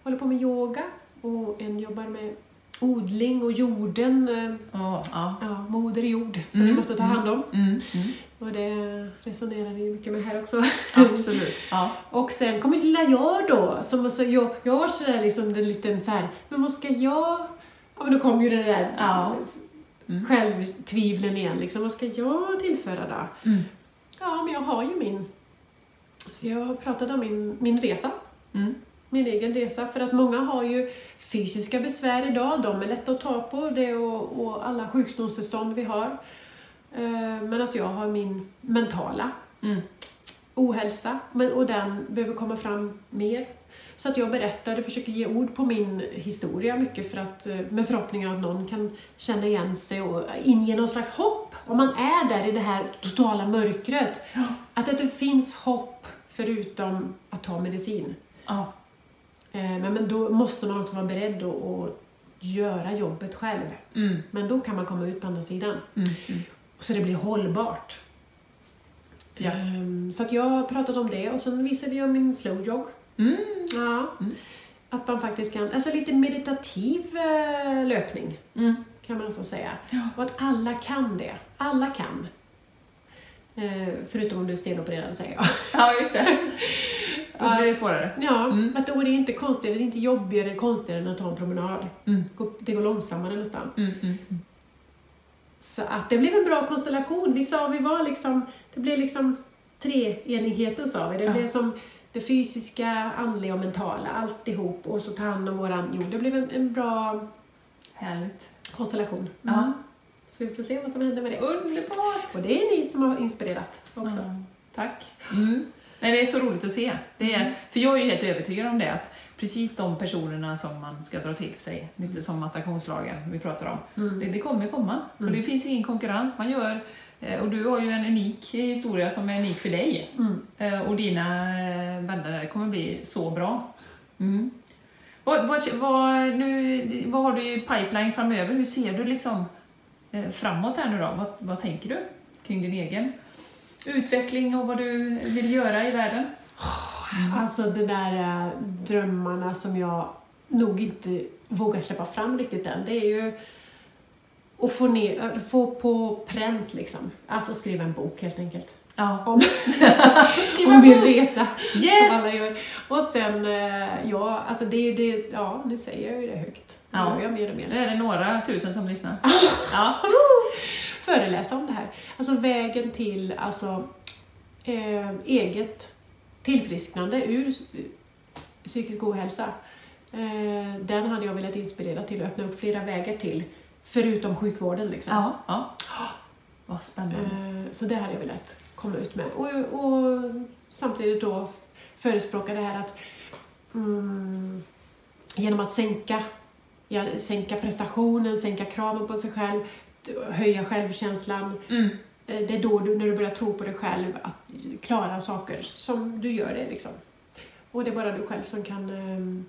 håller på med yoga och en jobbar med odling och jorden. eh, Ja. ja. Ja, moder jord som Mm, vi måste ta hand om. Mm. Mm. Och det resonerar vi mycket med här också. Absolut. Ja. Och sen kommer lilla jag då, som alltså, jag, jag varit sådär liksom en liten så här, men vad ska jag... Ja men då kom ju det där Ja. Mm. självtvivlen igen liksom, vad ska jag tillföra då? Mm. Ja men jag har ju min... Så jag pratade om min, min resa, Mm. min egen resa, för att många har ju fysiska besvär idag, de är lätta att ta på, det och, och alla sjukdomstillstånd vi har. Eh, Medan jag har min mentala Mm. ohälsa men, och den behöver komma fram mer. Så att jag berättade, försöker ge ord på min historia mycket för att, eh, med förhoppningen att någon kan känna igen sig och inge någon slags hopp. Om man är där i det här totala mörkret, Ja. att det finns hopp förutom att ta medicin. Ja. Eh, Men, men då måste man också vara beredd att, att göra jobbet själv. Mm. Men då kan man komma ut på andra sidan. Mm. Mm. Så det blir hållbart. Ja. Ehm, Så att jag har pratat om det och sen visade jag min slow jog. Mm. Ja. Mm. Att man faktiskt kan, alltså lite meditativ eh, löpning Mm. kan man alltså säga. Ja. Och att alla kan det. Alla kan. Eh, förutom om du är stenopererad säger jag. Ja, just det. Då blir det svårare. Ja, Mm. att då är det inte konstigare, det är inte jobbigare konstigare än att ta en promenad. Mm. Det går långsammare nästan. Mm. Mm. Så att det blev en bra konstellation. Vi sa vi var liksom, det blev liksom treenigheten sa vi. Det Ja. blev som det fysiska, andliga och mentala, alltihop. Och så ta hand om våran jord. Det blev en, en bra Härligt. konstellation. Ja. Så vi får se vad som händer med det. Underbart! Och det är ni som har inspirerat också. Ja, tack. Mm. Nej, det är så roligt att se. Det är, för jag är ju helt övertygad om det, att precis de personerna som man ska dra till sig, lite som attraktionslagen vi pratar om, Mm. det, det kommer komma. Mm. Och det finns ju ingen konkurrens. Man gör, eh, och du har ju en unik historia som är unik för dig. Mm. Eh, Och dina eh, vänner där kommer bli så bra. Mm. Vad, vad, vad, nu, vad har du i pipeline framöver? Hur ser du liksom framåt här nu då? Vad, vad tänker du kring din egen utveckling och vad du vill göra i världen? Alltså de där äh, drömmarna som jag nog inte vågar släppa fram riktigt än, det är ju att få, ner, att få på pränt liksom. Alltså skriva en bok helt enkelt. Ja. Om, skriva om min resa. Som alla Yes! gör. Och sen, eh, ja, alltså det är det, ja, nu säger jag ju det högt. Nu Ja. gör jag mer och mer. Nu är det några tusen som lyssnar. Ja. Föreläsa om det här. Alltså vägen till, alltså, eh, eget tillfrisknande ur psykisk ohälsa. Eh, den hade jag velat inspirera till och öppna upp flera vägar till. Förutom sjukvården liksom. Ja. ja. Vad spännande. Eh, Så det hade jag velat komma ut med. Och, och samtidigt då förespråka det här att mm, genom att sänka ja, sänka prestationen, sänka kraven på sig själv, höja självkänslan. Mm. Eh, Det är då du, när du börjar tro på dig själv att klara saker som du gör det liksom. Och det är bara du själv som kan ehm,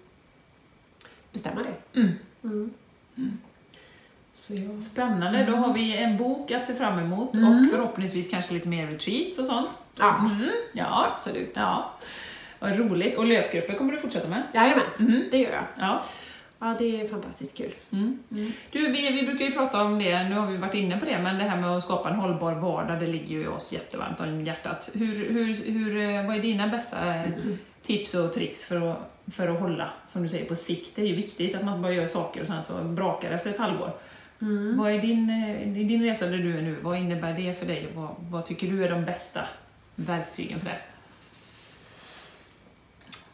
bestämma det. Mm. Mm. Så jag... Spännande, då har vi en bok att se fram emot Mm. och förhoppningsvis kanske lite mer retreats och sånt. Ja, Mm. Ja, absolut. ja. Vad roligt. Och löpgrupper kommer du fortsätta med? Jajamän, Mm. det gör jag. Ja. Ja, det är fantastiskt kul. Mm. Du, vi, vi brukar ju prata om det, nu har vi varit inne på det, men det här med att skapa en hållbar vardag, det ligger ju oss jättevarmt om hjärtat. Hur, hur, hur, eh, vad är dina bästa eh, tips och tricks för att, för att hålla, som du säger, på sikt? Det är ju viktigt att man bara gör saker och sen så brakar efter ett halvår. Mm. Vad är din, eh, i din resa där du är nu, vad innebär det för dig? Vad, vad tycker du är de bästa verktygen för det?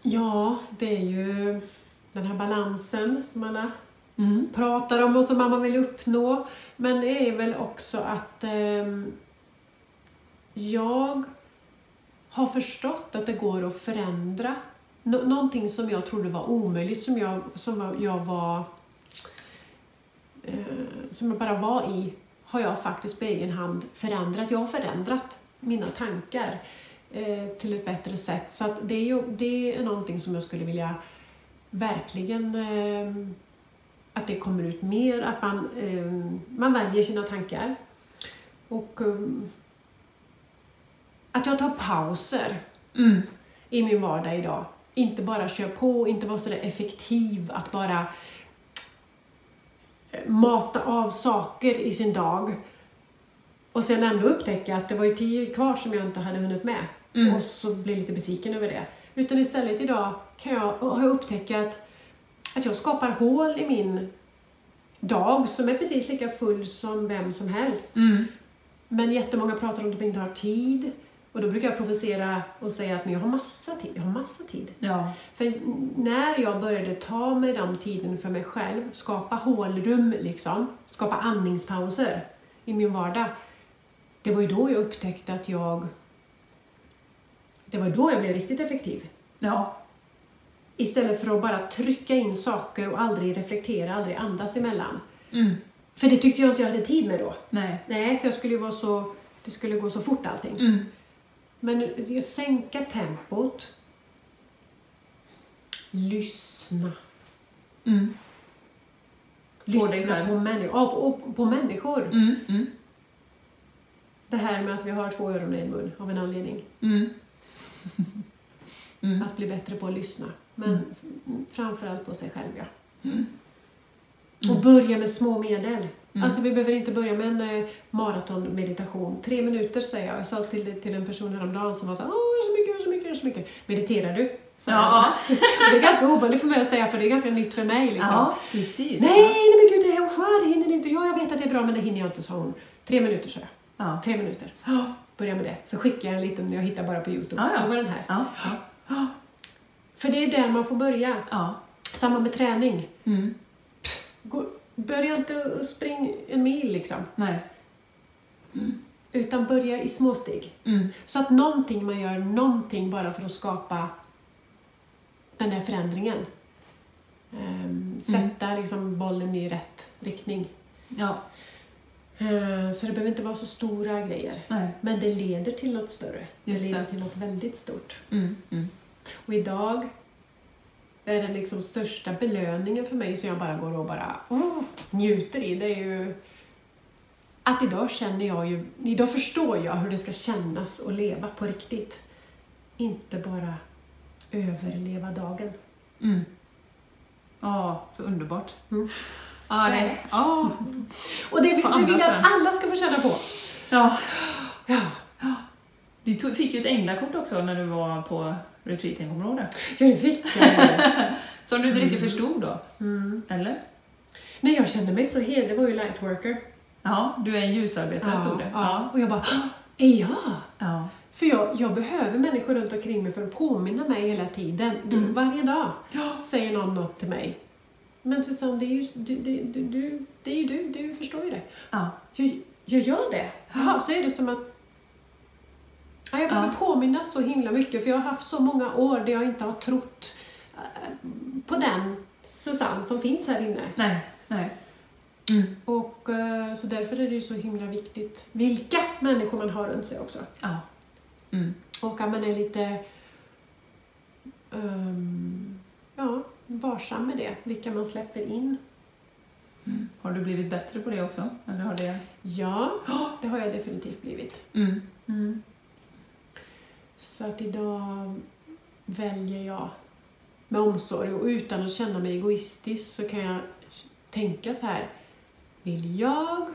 Ja, det är ju den här balansen som alla Mm. pratar om och som man vill uppnå. Men det är väl också att ehm, jag har förstått att det går att förändra. Nå- någonting som jag trodde var omöjligt, som jag, som jag var eh, som jag bara var i, har jag faktiskt på egen hand förändrat. Jag har förändrat mina tankar eh, till ett bättre sätt. Så att det, är ju, det är någonting som jag skulle vilja verkligen eh, att det kommer ut mer, att man, eh, man väljer sina tankar. Och eh, att jag tar pauser Mm. i min vardag idag. Inte bara kör på, inte vara sådär effektiv att bara eh, mata av saker i sin dag och sen ändå upptäcka att det var ju tio kvar som jag inte hade hunnit med Mm. och så blir lite besviken över det. Utan istället idag kan jag, har jag upptäckt att, att jag skapar hål i min dag som är precis lika full som vem som helst. Mm. Men jättemånga pratar om att de inte har tid. Och då brukar jag provocera och säga att men jag har massa tid. Jag har massa tid. Ja. För när jag började ta mig de tiden för mig själv, skapa hålrum liksom, skapa andningspauser i min vardag. Det var ju då jag upptäckte att jag... Det var då jag blev riktigt effektiv. Ja. Istället för att bara trycka in saker och aldrig reflektera, aldrig andas emellan. Mm. För det tyckte jag inte jag hade tid med då. Nej. Nej, för jag skulle ju vara så... Det skulle gå så fort allting. Mm. Men sänka tempot. Lyssna. Mm. På Lyssna själv. på, människor. Ja, på, på människor. Mm. Mm. Det här med att vi har två öron och en mun av en anledning. Mm. Mm. Att bli bättre på att lyssna. Men Mm. framförallt på sig själv, ja. Mm. Och börja med små medel. Mm. Alltså vi behöver inte börja med en eh, maratonmeditation. Tre minuter säger jag. Jag sa till, till en person häromdagen som var så här, Åh, jag så mycket, jag så mycket, jag så mycket. Mediterar du? sa Ja. det är ganska ovanligt för mig att säga för det är ganska nytt för mig. Liksom. Ja, precis. Nej, nej men gud, det är jag det hinner inte. Ja, jag vet att det är bra men det hinner jag inte, sa hon. Tre minuter, sa jag. Ja. Tre minuter. Ja, Börja med det. Så skickar jag en liten, jag hittar bara på Youtube. Ja, ja. Då var den här. Ja. Ja. För det är där man får börja. ja. Samma med träning. Mm. Gå, börja inte springa en mil liksom. Nej. Utan börja i små steg. Mm. Så att någonting man gör, någonting bara för att skapa den där förändringen. Ehm, sätta liksom bollen i rätt riktning. Ja. Ehm, så det behöver inte vara så stora grejer. Nej. Men det leder till något större. Just det leder det. till något väldigt stort. Mm. Mm. Och idag är den liksom största belöningen för mig som jag bara går och bara njuter i. Det är ju att idag känner jag ju, idag förstår jag hur det ska kännas att leva på riktigt. Inte bara överleva dagen. Mm. Ja, så underbart. Mm. Ja, det, ja. Och det, det vill jag att alla ska få känna på. ja. Ja, Du tog, fick ju ett änglakort också när du var på retreaten, kommer du ihåg det? ja det fick jag. Som du inte riktigt förstod då? Mm. Eller? Nej, jag kände mig så hel. Det var ju lightworker. Ja, du är en ljusarbetare stod det. ja. Och jag bara, "Åh, är jag? Ja. För jag, jag behöver människor runt omkring mig för att påminna mig hela tiden. Du, Mm. Varje dag Ja. säger någon något till mig. Men Susanne, det är ju du, du, du, du, det är ju du, du förstår ju det. Ja. Jag, jag gör det. Jaha, så är det som att ja, jag behöver Ja. påminnas så himla mycket för jag har haft så många år där jag inte har trott eh, på den Susanne som finns här inne. Nej, nej. Och eh, så därför är det ju så himla viktigt vilka människor man har runt sig också. Ja. Mm. Och att man är lite ehm, ja, varsam med det, vilka man släpper in. Mm. Har du blivit bättre på det också? Eller har det... Ja, det har jag definitivt blivit. Mm. Så att idag väljer jag med omsorg och utan att känna mig egoistisk så kan jag tänka så här. Vill jag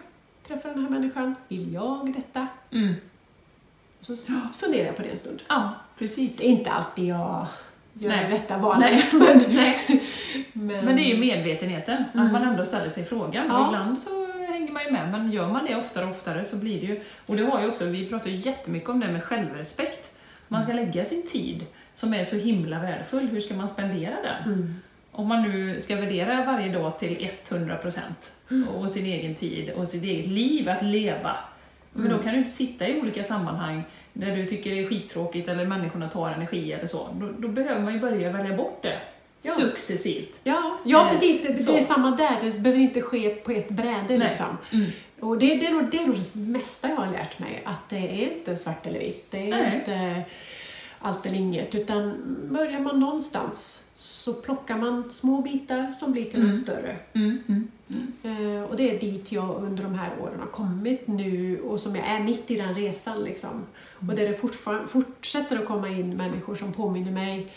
träffa den här människan? Vill jag detta? Mm. Och så funderar jag på det en stund. Ja, precis. Det är inte alltid jag gör Nej. rätta valen. Nej. Men, men, Men det är ju medvetenheten, Mm. att man ändå ställer sig frågan. Ja. Och ibland så hänger man ju med, men gör man det oftare och oftare så blir det ju... Och det har ju också, vi pratar ju jättemycket om det med självrespekt. Man ska lägga sin tid, som är så himla värdefull, hur ska man spendera den? Mm. Om man nu ska värdera varje dag till 100% och sin egen tid och sitt eget liv att leva, men då kan du inte sitta i olika sammanhang där du tycker det är skittråkigt eller människorna tar energi eller så. Då, då behöver man ju börja välja bort det Ja. successivt. Ja, ja Eh, precis. Det, det är samma där. Det behöver inte ske på ett bräde. Liksom. Mm. Och det, det, är nog, det är nog det mesta jag har lärt mig. Att det är inte svart eller vitt. Det är Nej. inte allt eller inget. Utan börjar man någonstans så plockar man små bitar som blir till Mm. något större. Mm. Mm. Eh, och det är dit jag under de här åren har kommit nu och som jag är mitt i den resan. Liksom. Och där det fortsätter att komma in människor som påminner mig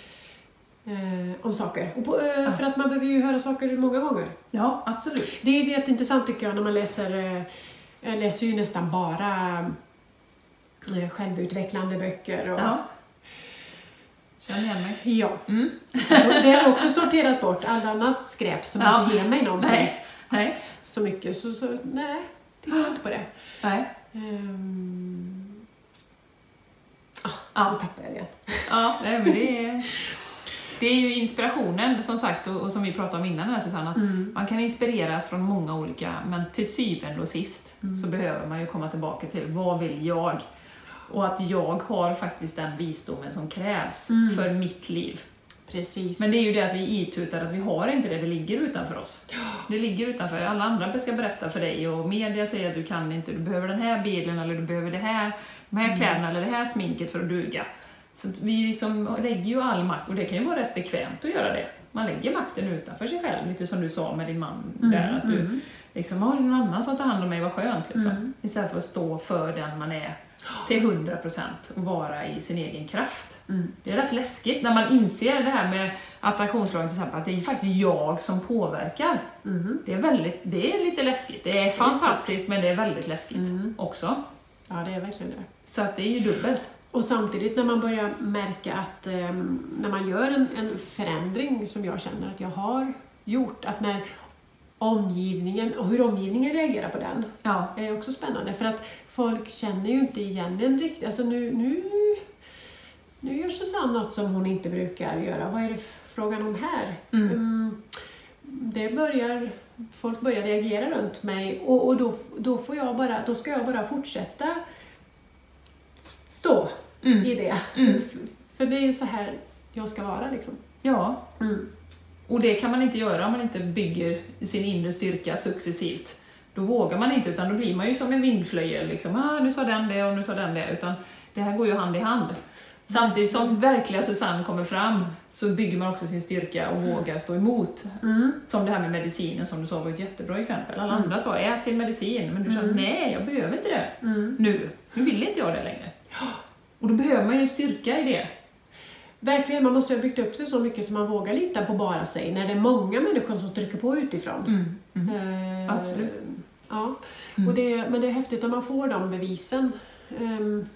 eh, om saker. På, eh, Ja. För att man behöver ju höra saker många gånger. Ja, absolut. Det är rätt intressant tycker jag när man läser, eh, jag läser ju nästan bara eh, självutvecklande böcker. Och, Ja. Känn igen mig. ja. Mm. Så det har jag också sorterat bort, allt annat skräp som Ja. inte ger mig någonting Nej. Nej. så mycket. Så, så nej, titta inte på det. Nej. Um, ah, Ja. Nu tappade jag det igen. Ja, nej, men det är, det är ju inspirationen som sagt och, och som vi pratade om innan här Susanne, att man kan inspireras från många olika, men till syvende och sist så behöver man ju komma tillbaka till vad vill jag? Och att jag har faktiskt den visdomen som krävs Mm. för mitt liv. Precis. Men det är ju det att vi itutar att vi har inte det, det ligger utanför oss. Det ligger utanför, alla andra ska berätta för dig och media säger att du kan inte, du behöver den här bilen eller du behöver det här, de här kläderna eller det här sminket för att duga. Så att vi liksom lägger ju all makt, och det kan ju vara rätt bekvämt att göra det. Man lägger makten utanför sig själv, lite som du sa med din man där, att du liksom, har någon annan som tar hand om mig, vad skönt liksom. Mm. Istället för att stå för den man är till 100% och vara i sin egen kraft. Mm. Det är rätt läskigt när man inser det här med attraktionslagen till exempel, att det är faktiskt jag som påverkar. Mhm. Det är, väldigt, det är lite läskigt. Det är fantastiskt men det är väldigt läskigt Mm. också. Ja, det är verkligen det. Så att det är ju dubbelt. Och samtidigt när man börjar märka att ehm, när man gör en, en förändring som jag känner att jag har gjort, att när omgivningen och hur omgivningen reagerar på den Ja. är också spännande för att folk känner ju inte igen en riktigt. Alltså nu, nu, nu gör Susanne något som hon inte brukar göra. Vad är det frågan om här? Mm. Mm, det börjar, folk börjar reagera runt mig och, och då, då, får jag bara, då ska jag bara fortsätta stå Mm. i det. Mm. För det är ju så här jag ska vara liksom. ja. Mm. Och det kan man inte göra om man inte bygger sin inre styrka successivt. Då vågar man inte, utan då blir man ju som en vindflöjel. Liksom, ah, nu sa den det och nu sa den det. Utan det här går ju hand i hand. Samtidigt som verkliga Susanne kommer fram så bygger man också sin styrka och vågar stå emot. Mm. Som det här med medicinen som du sa var ett jättebra exempel. Alla Mm. andra sa ät din medicin, men du sa Mm. nej, jag behöver inte det Mm. nu. Nu vill inte jag det längre. Och då behöver man ju styrka i det. Verkligen, man måste ha byggt upp sig så mycket så man vågar lita på bara sig när det är många människor som trycker på utifrån. Eh, Absolut. Ja, Mm. och det, men det är häftigt när man får de bevisen. Ehm,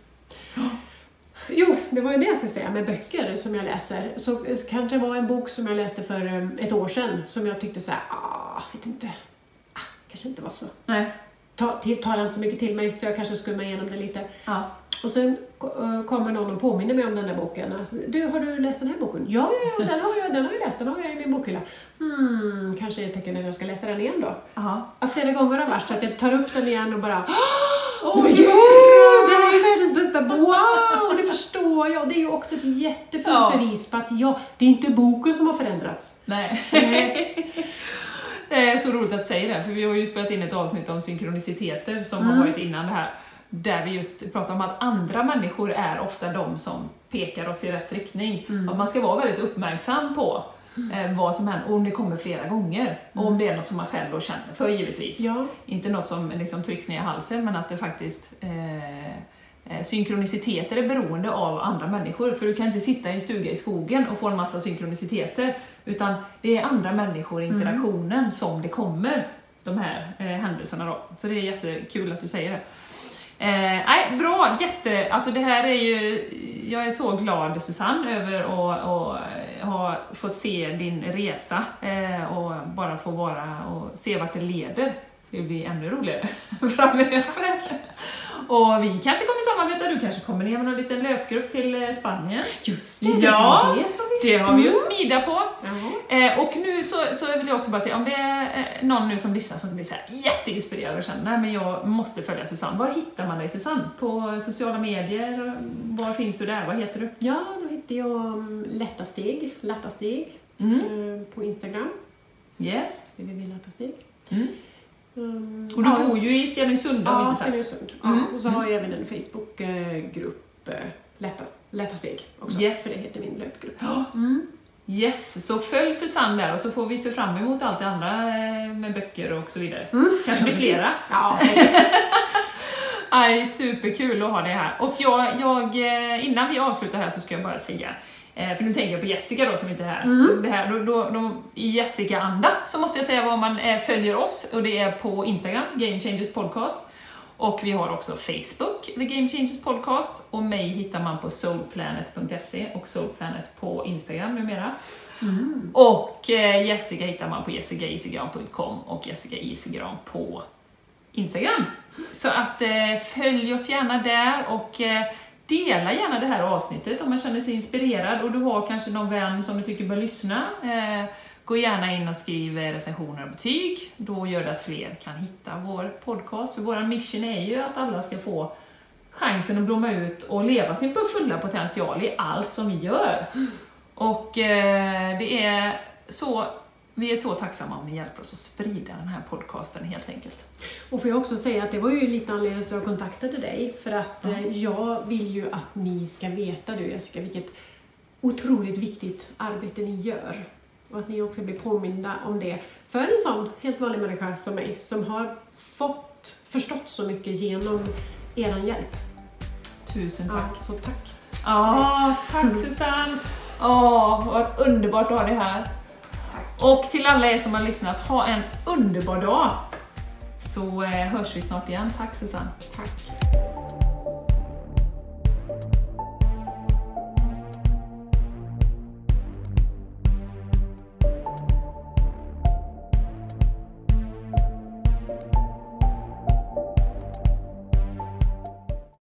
Jo, det var ju det jag skulle säga med böcker som jag läser. Så kanske det var en bok som jag läste för eh, ett år sedan som jag tyckte så här, ah, vet inte, ah, kanske inte var så. Nej. Ta, till, talar inte så mycket till mig så jag kanske skummar igenom det lite. Ja. Och sen eh, kommer någon och påminner mig om den där boken. Alltså, du, har du läst den här boken? Ja, ja, ja den, har jag, den har jag läst. Den har jag i min bokhylla. Hmm, kanske ett tecken att jag ska läsa den igen då. Aha. Ja, flera gånger har varit så att jag tar upp den igen och bara "Ah, Åh Men gud, det här är världens bästa bok! Wow, det förstår jag. Det är ju också ett jättefint Ja. bevis på att ja, det är inte boken som har förändrats. Nej. Nej. Det är så roligt att säga det, för vi har ju spelat in ett avsnitt om synkroniciteter som har varit innan det här, där vi just pratar om att andra människor är ofta de som pekar oss i rätt riktning. Att man ska vara väldigt uppmärksam på eh, vad som händer, och om det kommer flera gånger. Och om det är något som man själv då känner för givetvis. Ja. Inte något som liksom trycks ner i halsen, men att det faktiskt eh, eh, synkroniciteter är beroende av andra människor. För du kan inte sitta i en stuga i skogen och få en massa synkroniciteter, utan det är andra människor i interaktionen som det kommer, de här eh, händelserna då. Så det är jättekul att du säger det. Eh, nej, bra, jätte, alltså det här är ju, jag är så glad Susanne över att att ha fått se din resa eh, och bara få vara och se vart det leder. Det ska bli ännu roligare framöver. Och vi kanske kommer samarbeta, du kanske kommer ner med någon liten löpgrupp till eh, Spanien. Just det, var det. Det har vi ju smida på. Ja. Eh, och nu så, så vill jag också bara säga, om det är eh, någon nu som lyssnar som blir så här jätteinspirerad och känner nej men jag måste följa Susanne. Var hittar man dig Susanne? På sociala medier? Var finns du där? Vad heter du? Ja, då heter jag um, Lätta Steg, Lätta Steg, Mm. eh, på Instagram. Yes. www.lätta steg. Mm. Um, Och du ja, bor ju i Stenungsund har vi Ja, inte sagt. Stenungsund. Ja, Mm. och så har jag även en Facebookgrupp, Lätta, Lätta Steg också, Yes. för det heter min löpgrupp. Ja. Mm. Yes, så följ Susanne där och så får vi se fram emot allt det andra eh, med böcker och så vidare. Kanske blir flera. Ja, Aj, superkul att ha dig här. Och jag, jag, eh, innan vi avslutar här så ska jag bara säga, eh, för nu tänker jag på Jessica då som inte är här. Mm. Det här då, då, då, I Jessica-anda så måste jag säga var man följer oss och det är på Instagram, Game Changers Podcast. Och vi har också Facebook, The Game Changers Podcast, och mig hittar man på soulplanet.se och soulplanet på Instagram numera. Och eh, Jessica hittar man på jessicaisigran.com och Jessica Isigran på Instagram. Så att eh, följ oss gärna där och eh, dela gärna det här avsnittet om man känner sig inspirerad och du har kanske någon vän som du tycker bör lyssna. Gå gärna in och skriv recensioner och betyg. Då gör det att fler kan hitta vår podcast. För vår mission är ju att alla ska få chansen att blomma ut och leva sin fulla potential i allt som vi gör. Och eh, det är så, vi är så tacksamma om ni hjälper oss att sprida den här podcasten helt enkelt. Och får jag också säga att det var ju lite anledningen till att jag kontaktade dig, för att eh, jag vill ju att ni ska veta du Jessica, vilket otroligt viktigt arbete ni gör. Och att ni också blir påminda om det för en sån helt vanlig människa som mig, som har fått, förstått så mycket genom er hjälp. Tusen tack. Ja, så tack. Ja, tack Susanne! Åh, vad underbart att ha dig här. Och till alla er som har lyssnat, ha en underbar dag! Så eh, hörs vi snart igen. Tack Susanne! Tack.